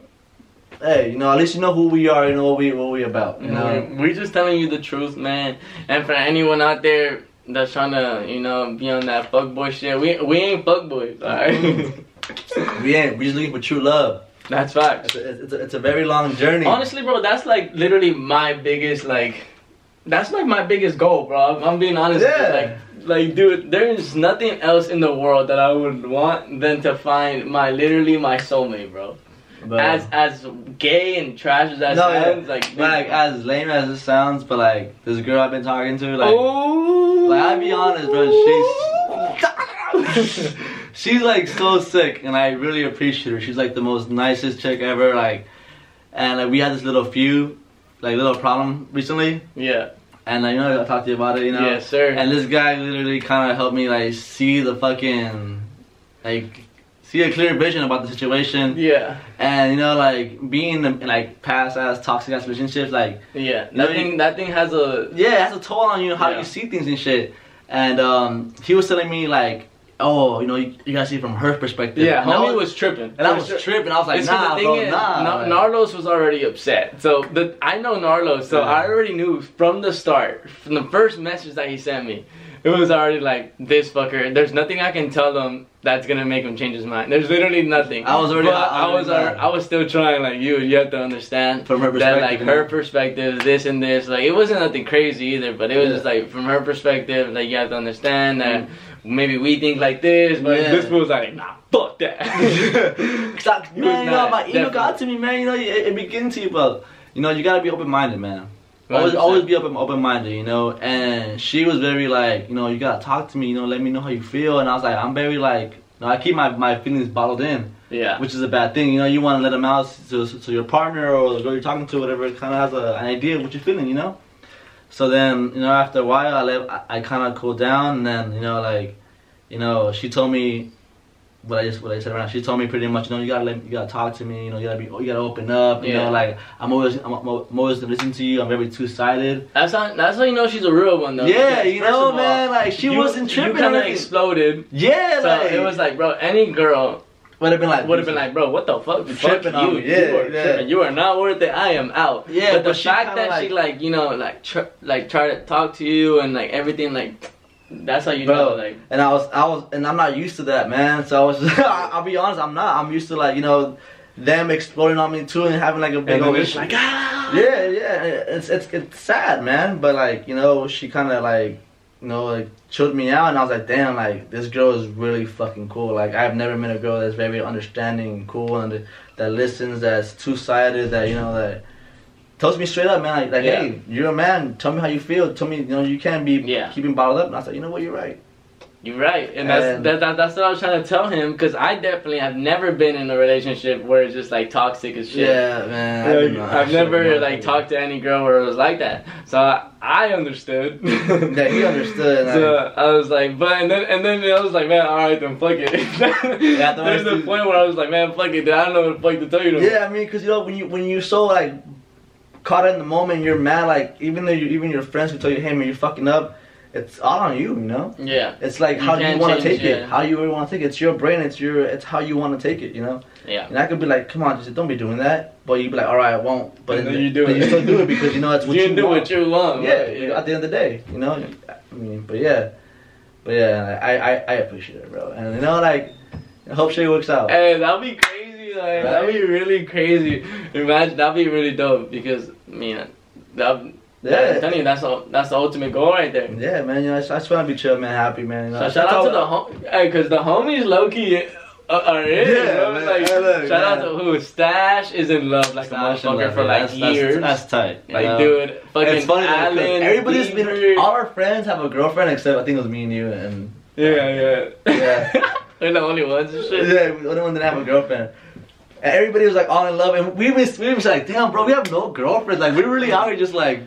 Hey, you know, at least you know who we are. You know what we what we about. You know. Mm-hmm. We- we just telling you the truth, man. And for anyone out there that's trying to, you know, be on that fuckboy shit, we we ain't fuckboys, alright? We ain't. We just looking for true love. that's facts. It's a, it's a, it's a very long journey. Honestly, bro, that's like literally my biggest like. That's like my biggest goal, bro. I'm, I'm being honest. Yeah. Like, like, dude, there is nothing else in the world that I would want than to find my literally my soulmate, bro. But, As as gay and trash as that No, yeah. sounds, like, like as lame as it sounds, but like this girl I've been talking to, like, oh, like I'll be honest, bro, she's she's like so sick, and I really appreciate her. She's like the most nicest chick ever, like, and like we had this little feud, like little problem recently, yeah, and like, you know I talked to you about it, you know. yes, sir. And this guy literally kind of helped me like see the fucking like see a clear vision about the situation. yeah, And you know, like being in like past ass toxic ass relationships, like yeah. No, That thing, has a yeah, has a toll on you how Yeah. you see things and shit. And um, he was telling me like, oh, you know, you, you gotta see it from her perspective. yeah. and Homie was tripping, and I was sure. tripping. I was like, It's nah, bro, is, nah. Nar- Narlos was already upset. So the I know Narlos, so Yeah. I already knew from the start, from the first message that he sent me, it was already like this fucker. There's nothing I can tell them that's gonna make him change his mind. There's literally nothing. I was already- I I was already uh, already. I was still trying. Like you, you have to understand From her that perspective, like her perspective, this and this. Like it wasn't nothing crazy either, but it was Yeah. just like from her perspective. Like you have to understand that. Mm. Maybe we think like this, but Yeah. this was like, nah, fuck that. Man, you know, my ego got to me, man. You know, it, it begins to you, but you know, you gotta be open minded, man. Always, always be open, open minded, you know. And she was very like, you know, you gotta talk to me, you know, let me know how you feel. And I was like, I'm very like, you know, I keep my, my feelings bottled in, yeah. which is a bad thing. You know, you want to let them out so, so your partner or the girl you're talking to, whatever, kind of has a, an idea of what you're feeling, you know. So then, you know, after a while, I let, I, I kind of cooled down, and then, you know, like, you know, she told me what I just what I said around. She told me pretty much, you know, you gotta let, you gotta talk to me, you know, you gotta be, you gotta open up, you Yeah. know, like I'm always, I'm, I'm always gonna listen to you. I'm very two sided. That's how that's how you know she's a real one though. Yeah, you know, all, man, like she you- wasn't tripping. You kind of exploded. Yeah, So like it was like, bro, any girl would have been like would have been like, bro, what the fuck? You Fuck tripping on you. yeah, you are yeah. tripping. You are not worth it. I am out. Yeah, but the but she fact that she like- like you know like tr- like try to talk to you and like everything like that's how you Bro, know like and I was, I was, and I'm not used to that, man. So I was, just, I'll be honest, I'm not. I'm used to like, you know, them exploding on me too and having like a big And then old issue. like, ah! yeah, yeah, it's it's it's sad, man. But like, you know, she kind of like, you know, like chilled me out, and I was like, damn, like this girl is really fucking cool. Like I've never met a girl that's very understanding and cool and that, that listens, that's two sided, that you know that. Tells me straight up, man. Like, like Yeah. hey, you're a man. Tell me how you feel. Tell me, you know, you can't be Yeah. keeping bottled up. And I said, you know what, you're right. You're right, and that's And- that, that, that's what I was trying to tell him because I definitely have never been in a relationship where it's just like toxic as shit. Yeah, man. I Like, don't know. I I've should've never known. like talked to any girl where it was like that, so I, I understood. Yeah, he understood. So I- I was like, but and then and then I was like, man, all right, then fuck it. Yeah, the There's rest a point where I was like, man, fuck it. Dude, I don't know what the fuck to tell you. To. Yeah, I mean, cause you know when you when you're so like caught in the moment, you're mad. Like even though you even your friends will tell you, hey man, you're fucking up. It's all on you, you know. Yeah. It's like You how do you want to take it? it. How you really want to take it? It's your brain. It's your. It's how you want to take it. You know. Yeah. And I could be like, come on, just don't be doing that. But you'd be like, all right, I won't. But And then you do but it. you still do it because you know it's what you you, can do want. what you want. yeah, right? At the end of the day, you know. I mean, but yeah, but yeah, I I, I appreciate it, bro. And you know, like, I hope she works out. Hey, that'd be crazy. Like that'd be really crazy. Imagine that'd be really dope because I mean, that. Yeah. I'm telling you, that's all. That's the ultimate goal right there. Yeah, man. You know, I just, I just want to be chill, man, happy, man. You know, So shout That's out to the hom- hey, cause the homies low key Uh, it is, Yeah, bro. man. Like, Hey, look, shout out to who? Stash is in love like a Stash and motherfucker love, for like that's- that's- years. That's, tight. like, know? dude, fucking it's funny though, 'cause Alan, everybody's been all our friends have a girlfriend except I think it was me and you and Yeah, yeah. Yeah. We're the only ones and shit. yeah, the only one that have a girlfriend. And everybody was like all in love, and we was we was like, damn, bro, we have no girlfriends. Like we're really out here just like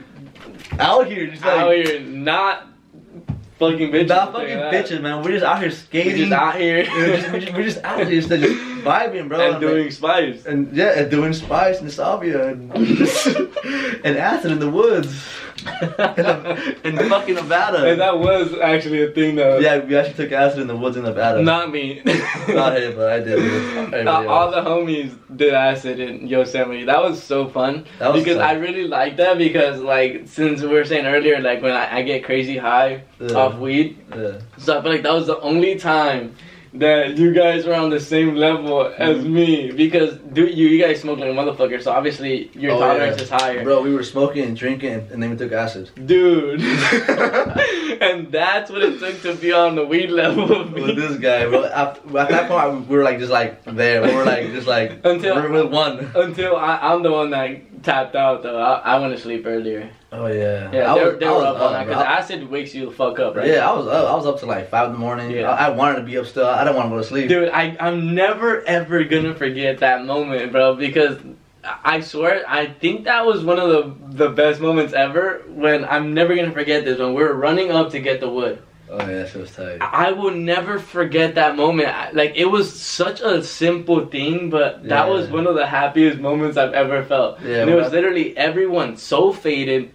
out here, just like Out here, not fucking bitches. not fucking tell you that. bitches, man. We're just out here We're skating. just out here. We're just, we're just, we're just out here, just, just vibing, bro. and like- doing spice. and yeah, and doing spice and salvia and, and acid in the woods in fucking Nevada. And that was actually a thing though. yeah, we actually took acid in the woods in Nevada. Not me. Not him, but I did. Uh, all the homies did acid in Yosemite. That was so fun That was because fun. I really like that because like since we were saying earlier, like when I, I get crazy high Yeah. off weed, Yeah. so I feel like that was the only time that you guys were on the same level as Mm-hmm. me because dude, you you guys smoke like a motherfucker, so obviously your Oh, tolerance yeah. is higher. Bro, we were smoking and drinking, and, then we took acid. Dude, and that's what it took to be on the weed level of me. With this guy, bro. At, at that point, we were like just like there. We were like just like Until- we're with one. Until I, I'm the one that tapped out though. I, I went to sleep earlier. Oh yeah. Yeah, I they, was, they were was up all night up, because acid wakes you the fuck up, right? Yeah, I was up. I was up to like five in the morning. Yeah. I, I wanted to be up still. I didn't want to go to sleep. Dude, I, I'm never ever gonna forget that moment, bro, because I I swear, I think that was one of the, the best moments ever when I'm never gonna forget this when we were running up to get the wood. Oh yeah, that shit was tight. I will never forget that moment. Like, it was such a simple thing, but that Yeah. was one of the happiest moments I've ever felt. Yeah, and it was literally everyone so faded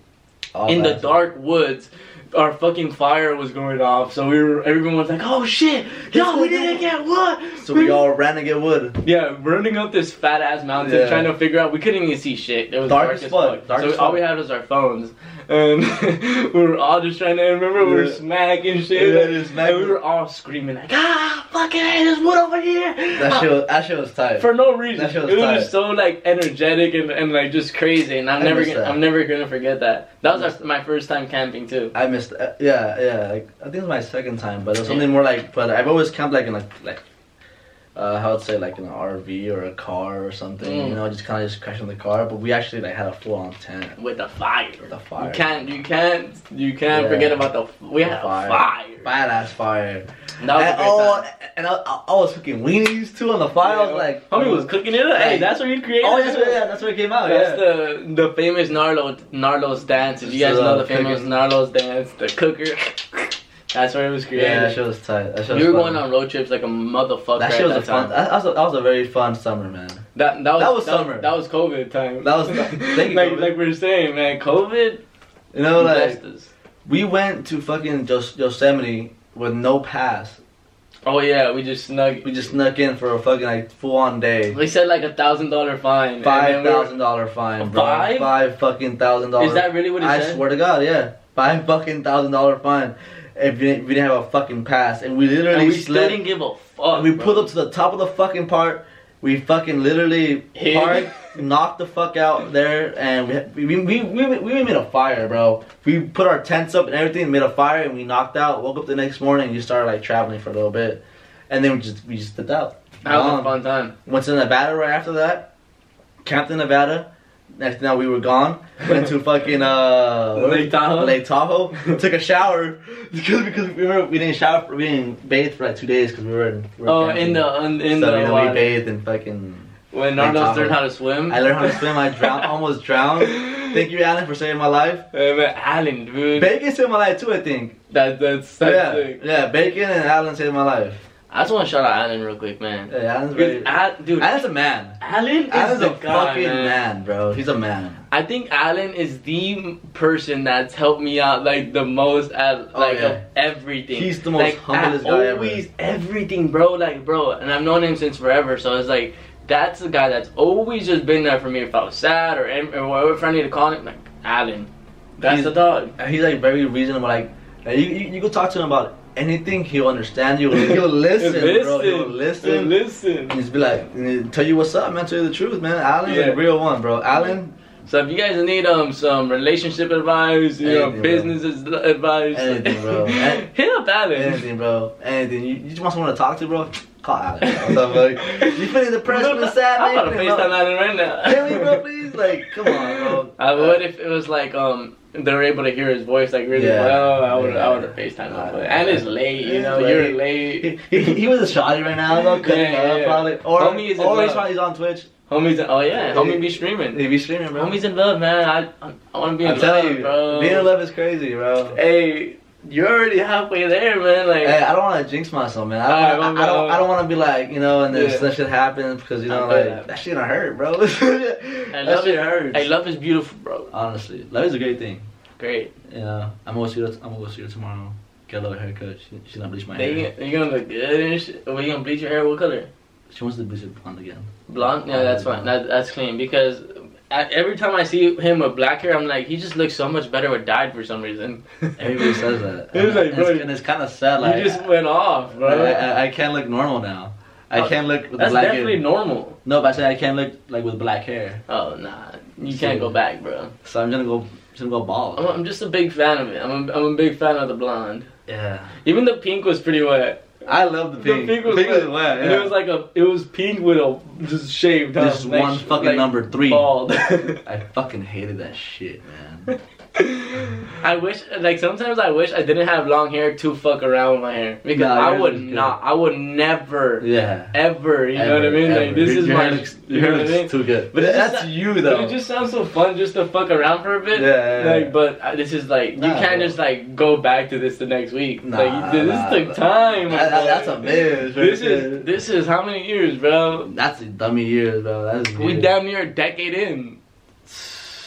All in the dark woods. Our fucking fire was going off, so we were. Everyone was like, "Oh shit, yo, we didn't get wood." So we all ran to get wood. Yeah, running up this fat ass mountain, Yeah. trying to figure out. We couldn't even see shit. It was Dark dark, as fuck, fuck. dark so as all fuck. we had was our phones, and we were all just trying to. Remember, we were Yeah. smacking shit, Yeah, and, we were all screaming like, "Ah, fucking hey, there's wood over here!" That shit was, that shit was tight. For no reason, That shit it was was tight. just so like energetic and, and like just crazy, and I'm I never gonna, that. I'm never gonna forget that. That was our, my first time camping too. I missed. Uh, yeah, yeah. Like, I think it's my second time, but it was Yeah. something more like. But I've always camped like in like like. Uh, how would say like an RV or a car or something, Mm. you know, just kind of just crashing the car. But we actually like had a full on tent With the fire, with a fire. you can't, you can't, you can't Yeah. forget about the. We The had fire. a fire. badass fire. That was a and, great oh, time. and I, I, I was cooking weenies too on the fire. I was like, homie was cooking it. Hey, Like- that's where you created. Oh, where, yeah, that's where it came out. That's yeah. the the famous Narlo Narlo's dance. If you guys So, know the famous cooking. Narlo's dance, the cooker. That's where it was yeah, created. that shit was tight. That shit we was were fun. going on road trips like a motherfucker. That shit was a fun. That, that was a, that was a very fun summer, man. That that was That was summer. That was COVID time. That was- thank you, like COVID. like we were saying, man. COVID You know, like we went to fucking Yos- Yosemite with no pass. Oh yeah, we just snuck. We just snuck in for a fucking like full on day. We said like a thousand dollar fine. Five then we were- thousand dollar fine, bro. Five? Five fucking thousand dollars. Is that really what it said? I said? swear to God, yeah. Five fucking thousand dollar fine if we didn't, you didn't have a fucking pass, and we literally And we slept. didn't give a fuck. and we bro. pulled up to the top of the fucking park. We fucking literally Hid. parked, knocked the fuck out there, and we we, we we we made a fire, bro. We put our tents up and everything, made a fire, and we knocked out. Woke up the next morning, and you started like traveling for a little bit, and then we just we just dipped out. That was Gone. a fun time. Went to Nevada right after that. Camped in Nevada. Next thing we were gone. Went to fucking uh Lake Tahoe? Lake Tahoe. Took a shower because because we were we didn't shower for, we didn't bathe for like two days because we were in. We were Oh, camping. in the in, in so, the you know, water. we bathed and fucking. when Narlos learned how to swim. I learned how to swim. I drowned, almost drowned. Thank you, Alan, for saving my life. Uh, but Alan, dude, Bacon saved my life too. I think. that that's that's yeah, sick. yeah. Bacon and Alan saved my life. I just want to shout out Alan real quick, man. Yeah, Alan's very. Dude, Al- dude, Alan's a man. Alan is Alan's a guy, fucking man. man, bro. He's a man. I think Alan is the person that's helped me out like the most at Oh, like yeah. of everything. He's the most like, humblest guy ever. Always everything, bro. Like, bro, and I've known him since forever. So it's like that's the guy that's always just been there for me if I was sad or or whatever if I need to call him. Like Alan, that's He's- the dog. He's like very reasonable. Like, like, you, you, you go talk to him about anything, he'll understand you. He'll listen, bro. He'll listen. listen. And just be like, tell you what's up, man. Tell you the truth, man. Alan's Yeah. a real one, bro. Alan, So if you guys need um some relationship advice, you know, Anything, bro. business advice, Anything, bro. hit up Alan. anything, bro. Anything. You, you just want someone to talk to, bro. Call. What's up. You feeling depressed, feeling sad, man? I'm man? about to FaceTime that right now. Can we, bro, please? Like, come on, bro. I would if it was like um they were able to hear his voice like really Yeah. well. I would Yeah. I would have FaceTime him. But, and it's late, you know. late. You're late. He, he, he was a shoddy right now, though. Cutting Yeah, up, yeah. probably. Or, Homie is or he's, on, he's on Twitch. Homies, oh yeah, Yeah. homie be streaming. He be streaming, bro. Homies in love, man. I I, I want to be in I'm love, you, bro. being in love is crazy, bro. Hey, you're already halfway there, man. Like, Hey, I don't want to jinx myself, man. I don't, wanna, well, I, don't. I don't want to be like, you know, and then Yeah. that shit happens because you know, like that. that shit gonna hurt, bro. I that love shit it. hurts. Hey, love is beautiful, bro. Honestly, love is a great thing. Great. Yeah, I'm gonna go see her. I'm gonna go see her tomorrow. Get a little haircut. She, she's gonna bleach my hair. you gonna look good and shit. Are you gonna bleach your hair? What color? She wants to bleach it blonde again. Blonde? Yeah, that's fine. That, that's clean because I, every time I see him with black hair, I'm like, he just looks so much better with dyed for some reason. Everybody says that. It's like, and, bro, it's, and it's kind of sad. Like, you just went off, bro. I, I, I can't look normal now. I Oh, can't look with That's black definitely hair. normal. No, but I said I can't look like with black hair. Oh nah, you So- can't go back, bro. So I'm gonna go. Just gonna go bald. I'm, I'm just a big fan of it. I'm a, I'm a big fan of the blonde. yeah. Even the pink was pretty wet. I love the pink. The pink was pink wet. is wet. And it was like a, it was pink with a just shaved. Just one fucking like number three. Bald. I fucking hated that shit, man. I wish, like sometimes I wish I didn't have long hair to fuck around with my hair because Nah, I would is not, I would never, Yeah. ever. You know what I Ever, mean? Like ever. this is your my, hair looks, you your know hair what I looks mean? too good. But that's you though. it just sounds so fun just to fuck around for a bit. Yeah, yeah, yeah. Like, but uh, this is like you can't bro. just like go back to this the next week. Nah, like this nah, took nah. time. my That- that- that's a bitch right This there. is this is how many years, bro? That's a dummy years, bro. That's We damn near a decade in.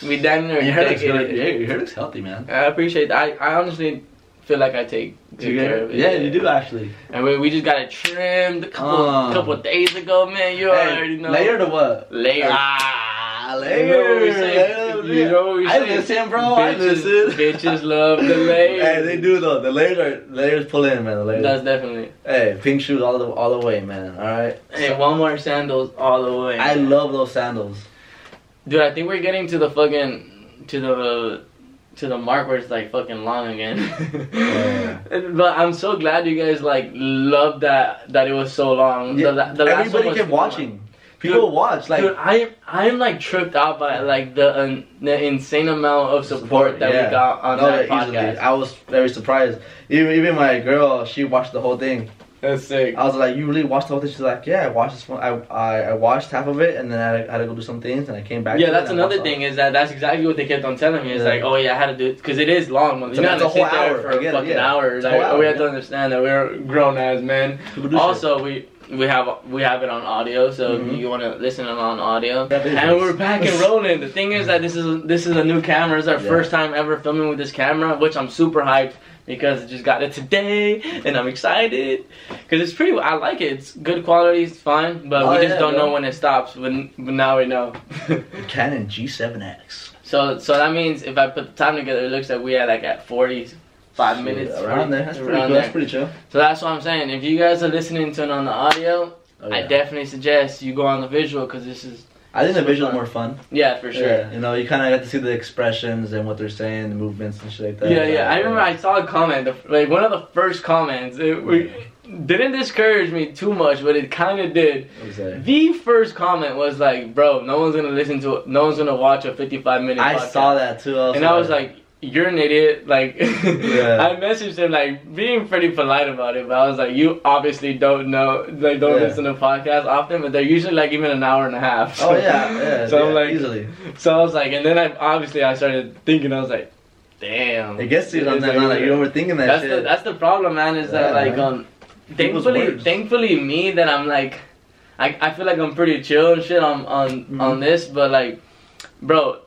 We damn near Your hair looks good. in. Your hair, looks healthy, man. I appreciate that. I, I honestly feel like I take good care of it. yeah, you do actually. And we, we just got it trimmed a couple Uh. couple days ago, man. You Hey, already know. layered or what? Layered. Ah, You layered. know what we say? layered. You know what we I say? listen, bro. I Bitches, listen. bitches love the layers. Hey, they do though. The layers are layers pull in, man. The layers. That's definitely. hey, pink shoes all the all the way, man. All right. Hey, Walmart sandals all the way. I love those sandals. Dude, I think we're getting to the fucking to the to the mark where it's like fucking long again. Yeah. But I'm so glad you guys like loved that that it was so long. The, the last one Everybody kept super long. watching. People Dude, watch like Dude, I I'm like tripped out by like the the insane amount of support, that yeah. we got on No, that yeah, easily. podcast. I was very surprised. Even even my girl, she watched the whole thing. That's sick. I was like, "You really watched the whole thing?" She's like, "Yeah, I watched this one. I I, I watched half of it, and then I, had to go do some things, and I came back." Yeah, to that's and another thing is that that's exactly what they kept on telling me. It's Yeah. like, oh yeah, I had to do it because it is long. So You're not gonna a sit whole there hour. for I a get fucking yeah. hour. Like, hour, we have to understand that we're grown as men. People do shit. Also, we we have we have it on audio, so Mhm. if you want to listen on audio. And we're back and rolling. The thing is that this is this is a new camera. It's our Yeah. first time ever filming with this camera, which I'm super hyped because I just got it today, and I'm excited because it's pretty. I like it. It's good quality. It's fine, but Oh, we just yeah, don't bro. know when it stops. But, but now we know. Canon G7X. so so that means if I put the time together, it looks like we are like at 45 minutes. around there. That's pretty around cool. That's pretty chill. So that's what I'm saying. If you guys are listening to it on the audio, Oh, I definitely suggest you go on the visual because this is I think the super visual more fun. yeah for sure. Yeah, you know, you kind of get to see the expressions and what they're saying, the movements and shit like that. Yeah, yeah. I remember I saw a comment, like one of the first comments. It we, didn't discourage me too much, but it kind of did. What was that? The first comment was like, "Bro, no one's gonna listen to it. No one's gonna watch a 55 minute." I podcast. saw that too. I and I was like, "You're an idiot." Like, Yeah. I messaged him like being pretty polite about it, but I was like, "You obviously don't know, like, don't Yeah. listen to podcasts often, but they're usually like even an hour and a half." oh yeah, yeah. So yeah, I'm like, easily. so I was like, and then I obviously I started thinking, I was like, "Damn." It gets to you It's sometimes. Like, like you're overthinking that that's shit. the that's the problem, man. Is that like um, thankfully, words. thankfully me that I'm like, I I feel like I'm pretty chill and shit on on Mhm. on this, but like, bro,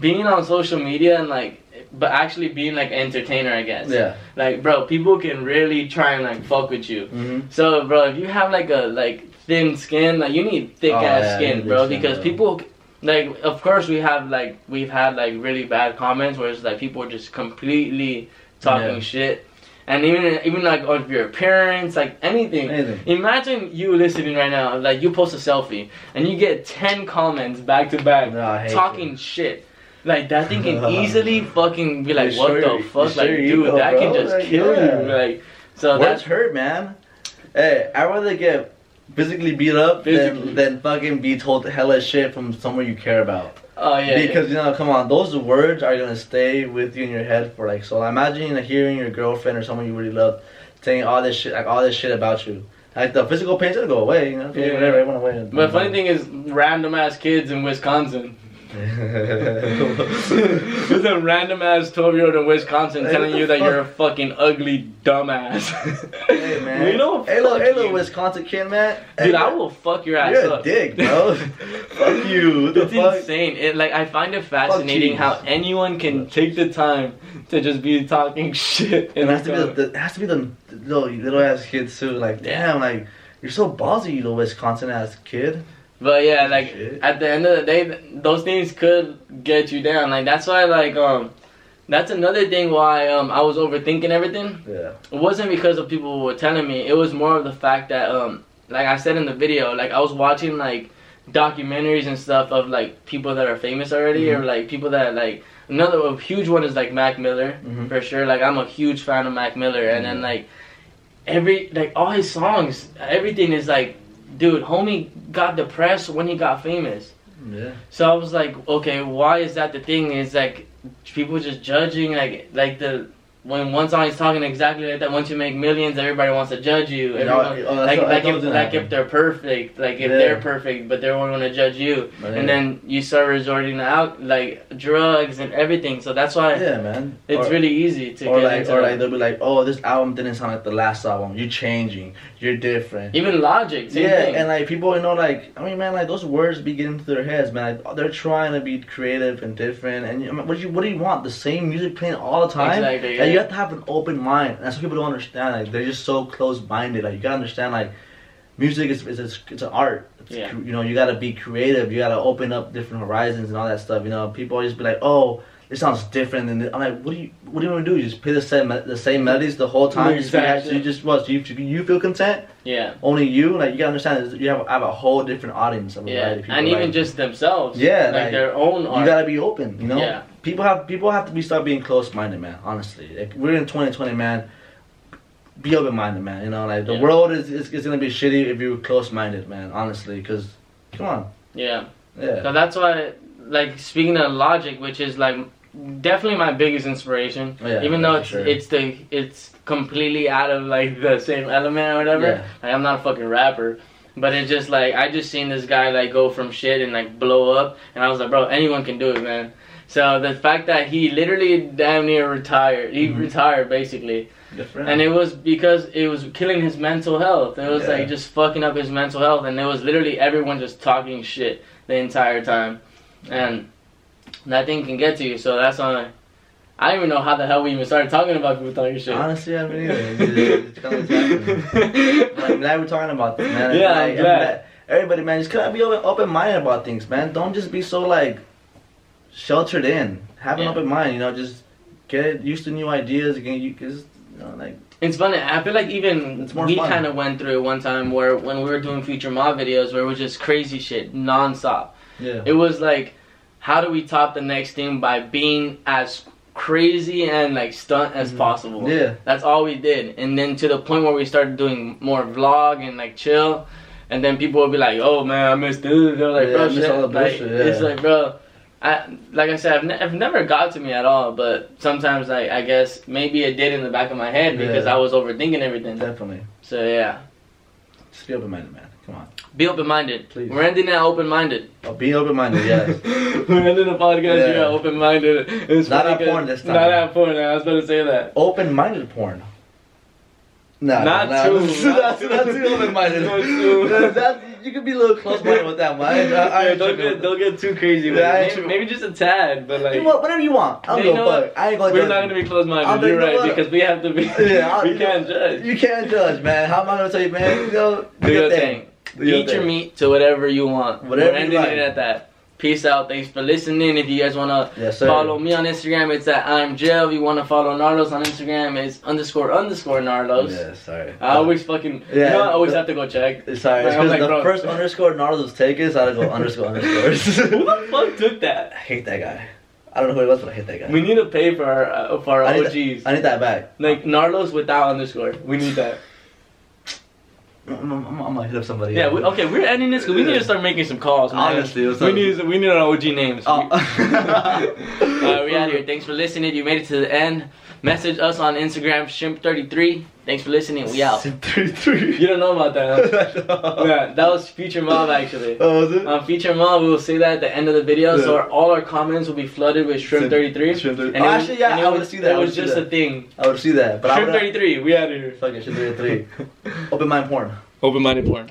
being on social media and like, but actually being like an entertainer, I guess. yeah. Like, bro, people can really try and like fuck with you. Mm-hmm. So, bro, if you have like a like thin skin, like you need thick Oh, ass yeah, skin, bro, skin, because bro. people like of course we have like we've had like really bad comments where it's like people are just completely talking Yeah. shit. And even even like of your appearance, like anything. Anything. Imagine you listening right now, like you post a selfie and you get ten comments back to back No, talking it. shit. Like that thing can easily fucking be like, what sure- the fuck, sure like dude, go, that can just Like, kill yeah. you. Like so that's hurt, man. Hey, I'd rather get physically beat up Physically. than, than fucking be told hella shit from someone you care about. Oh yeah. because you know, come on, those words are gonna stay with you in your head for like so. Imagine like, hearing your girlfriend or someone you really love saying all this shit, like all this shit about you. Like the physical pain's gonna go away, you know. Yeah. Whatever, it went away. But funny thing is, random ass kids in Wisconsin. There's a random ass 12 year old in Wisconsin Hey, telling you that you're a fucking ugly dumbass. hey man, You know, hey fuck hey little. Wisconsin kid, man. Dude, Hey, I will fuck your ass You're a dick, bro. fuck you. It's fuck? insane. It like I find it fascinating how anyone can take the time to just be talking shit. And it has to be the the, has to be the little little ass kids too. Like damn, like you're so ballsy, you little Wisconsin ass kid. But yeah, like Shit. at the end of the day, those things could get you down. Like that's why, like um, that's another thing why um I was overthinking everything. Yeah. It wasn't because of people were telling me. It was more of the fact that um, like I said in the video, like I was watching like documentaries and stuff of like people that are famous already, or Mhm. like people that like another a huge one is like Mac Miller Mhm. for sure. Like I'm a huge fan of Mac Miller, and then Mhm. like every like all his songs, everything is like, dude, homie got depressed when he got famous. Yeah. So I was like, okay, why is that the thing? Is like people just judging like like the when one song is talking exactly like that. Once you make millions, everybody wants to judge you. Everyone, oh, like what- like if like if they're perfect, like if Yeah. they're perfect, but they're only going to judge you, Right. and then you start resorting to out like drugs and everything. So that's why Yeah, man. it's Or- really easy to or get like, into or like they'll be like, "Oh, this album didn't sound like the last album. You're changing. You're different." even Logic, yeah, thing. and like people, you know, like I mean, man, like those words be getting to their heads, man. Like, they're trying to be creative and different, and I mean, what do you what do you want? The same music playing all the time? Exactly, you have to have an open mind. And that's what people don't understand. Like they're just so close minded. Like you gotta understand, like music is is it's, it's an art. It's, Yeah. You know, you gotta be creative. You gotta open up different horizons and all that stuff. You know, people always be like, oh. This sounds different than this. I'm like, what do you, what do you want to do? You just play the same, the same melodies the whole time. You just, Exactly. you just what? You, you feel content? yeah, only you like you gotta understand you have, have a whole different audience of a yeah, people, and even like, just themselves. Yeah, like, like, their own you gotta be open you know Yeah. People have people have to be start being close-minded man honestly like we're in 2020 man be open-minded man you know like the Yeah. world is, is, is gonna be shitty if you're close-minded man honestly because come on yeah. yeah So that's why, like, speaking of Logic, which is like definitely my biggest inspiration. Oh, Yeah, even yeah, though it's sure. it's the it's completely out of like the same element or whatever. Yeah. Like I'm not a fucking rapper. But it's just like I just seen this guy like go from shit and like blow up, and I was like, bro, anyone can do it, man. So the fact that he literally damn near retired, he Mhm. retired basically, different and it was because it was killing his mental health. It was Yeah. like just fucking up his mental health, and it was literally everyone just talking shit the entire time, and that thing can get to you. So that's on. I don't even know how the hell we even started talking about people talking shit. honestly I mean it's, it's kind of happening But I'm glad we're talking about this, man. Yeah, I'm I'm glad. glad- Everybody, man, just kind of be open, open-minded about things, man. Don't just be so like sheltered in. Have an Yeah. open mind, you know. Just get used to new ideas. Again, you just, you know, like It's funny. I feel like even It's more we kind of went through it one time where when we were doing future mob videos where it was just crazy shit nonstop. yeah, It was like, how do we top the next thing by being as crazy and like stunt as Mhm. possible? yeah, That's all we did. And then to the point where we started doing more vlog and like chill. And then people would be like, "Oh man, I missed this." They're like, Yeah, "Bro, shit." all the like, bullshit, It's like, bro, I like I said, I've, ne- I've never got to me at all. But sometimes, like, I guess maybe it did in the back of my head because Yeah. I was overthinking everything. definitely. So yeah, Just be open-minded, man. Come on. be open minded. Please. We're ending it open minded. Oh, be open-minded. Yes. We're ending the podcast. Yeah. Yeah, open minded. Not at porn this time. Not at porn. I was about to say that. open-minded porn. Nah, Not nah, too- That's, not too- not too open-minded. Not too. That- that- you could be a little close-minded with that, man. I, I, don't get don't get too crazy. With Yeah, it. Maybe, maybe just a tad, but like. You want whatever you want. I don't You give fuck. I ain't gonna. We're judge not gonna be close-minded. You're right because we have to be. Yeah, I'll- we can't judge. You can't judge, man. How am I gonna tell you, man? You know, Do your thing. Do Eat your thing. meat to whatever you want. Whatever We're you ending like. it at that. Peace out. Thanks for listening. If you guys wanna Yes, follow me on Instagram, it's at I'm Jill. If you wanna follow Narlos on Instagram, it's underscore underscore Narlos. Yeah, sorry. I always fucking. Yeah, you know, I always the- have to go check. Sorry, I'm because like, the bro. first underscore Narlos take is I gotta go underscore underscores. Who the fuck took that? I hate that guy. I don't know who it was, but I hate that guy. We need to pay for our uh, for our I need OGs. I need that back. Like Narlos without underscore. We need that. I'm, I'm, gonna hit up somebody. Yeah, we, okay, we're ending this because we need to start making some calls. Man. Honestly, we need we need our OG names. Oh. uh, we out here. Thanks for listening. You made it to the end. Message us on Instagram, shrimp33. Thanks for listening. We out. Three, three. You don't know about that. Huh? yeah, that was Future Mob actually. Oh, was it? On Future Mob, we will say that at the end of the video, so our, all our comments will be flooded with Shrimp 33. Shrimp 33. And Oh, was- actually, yeah, and it I was- would see that, I It was just that. a thing. I would see that, but I Shrimp would 33, we out of here. Fucking shit, three, three. Open mind porn. Open minded porn.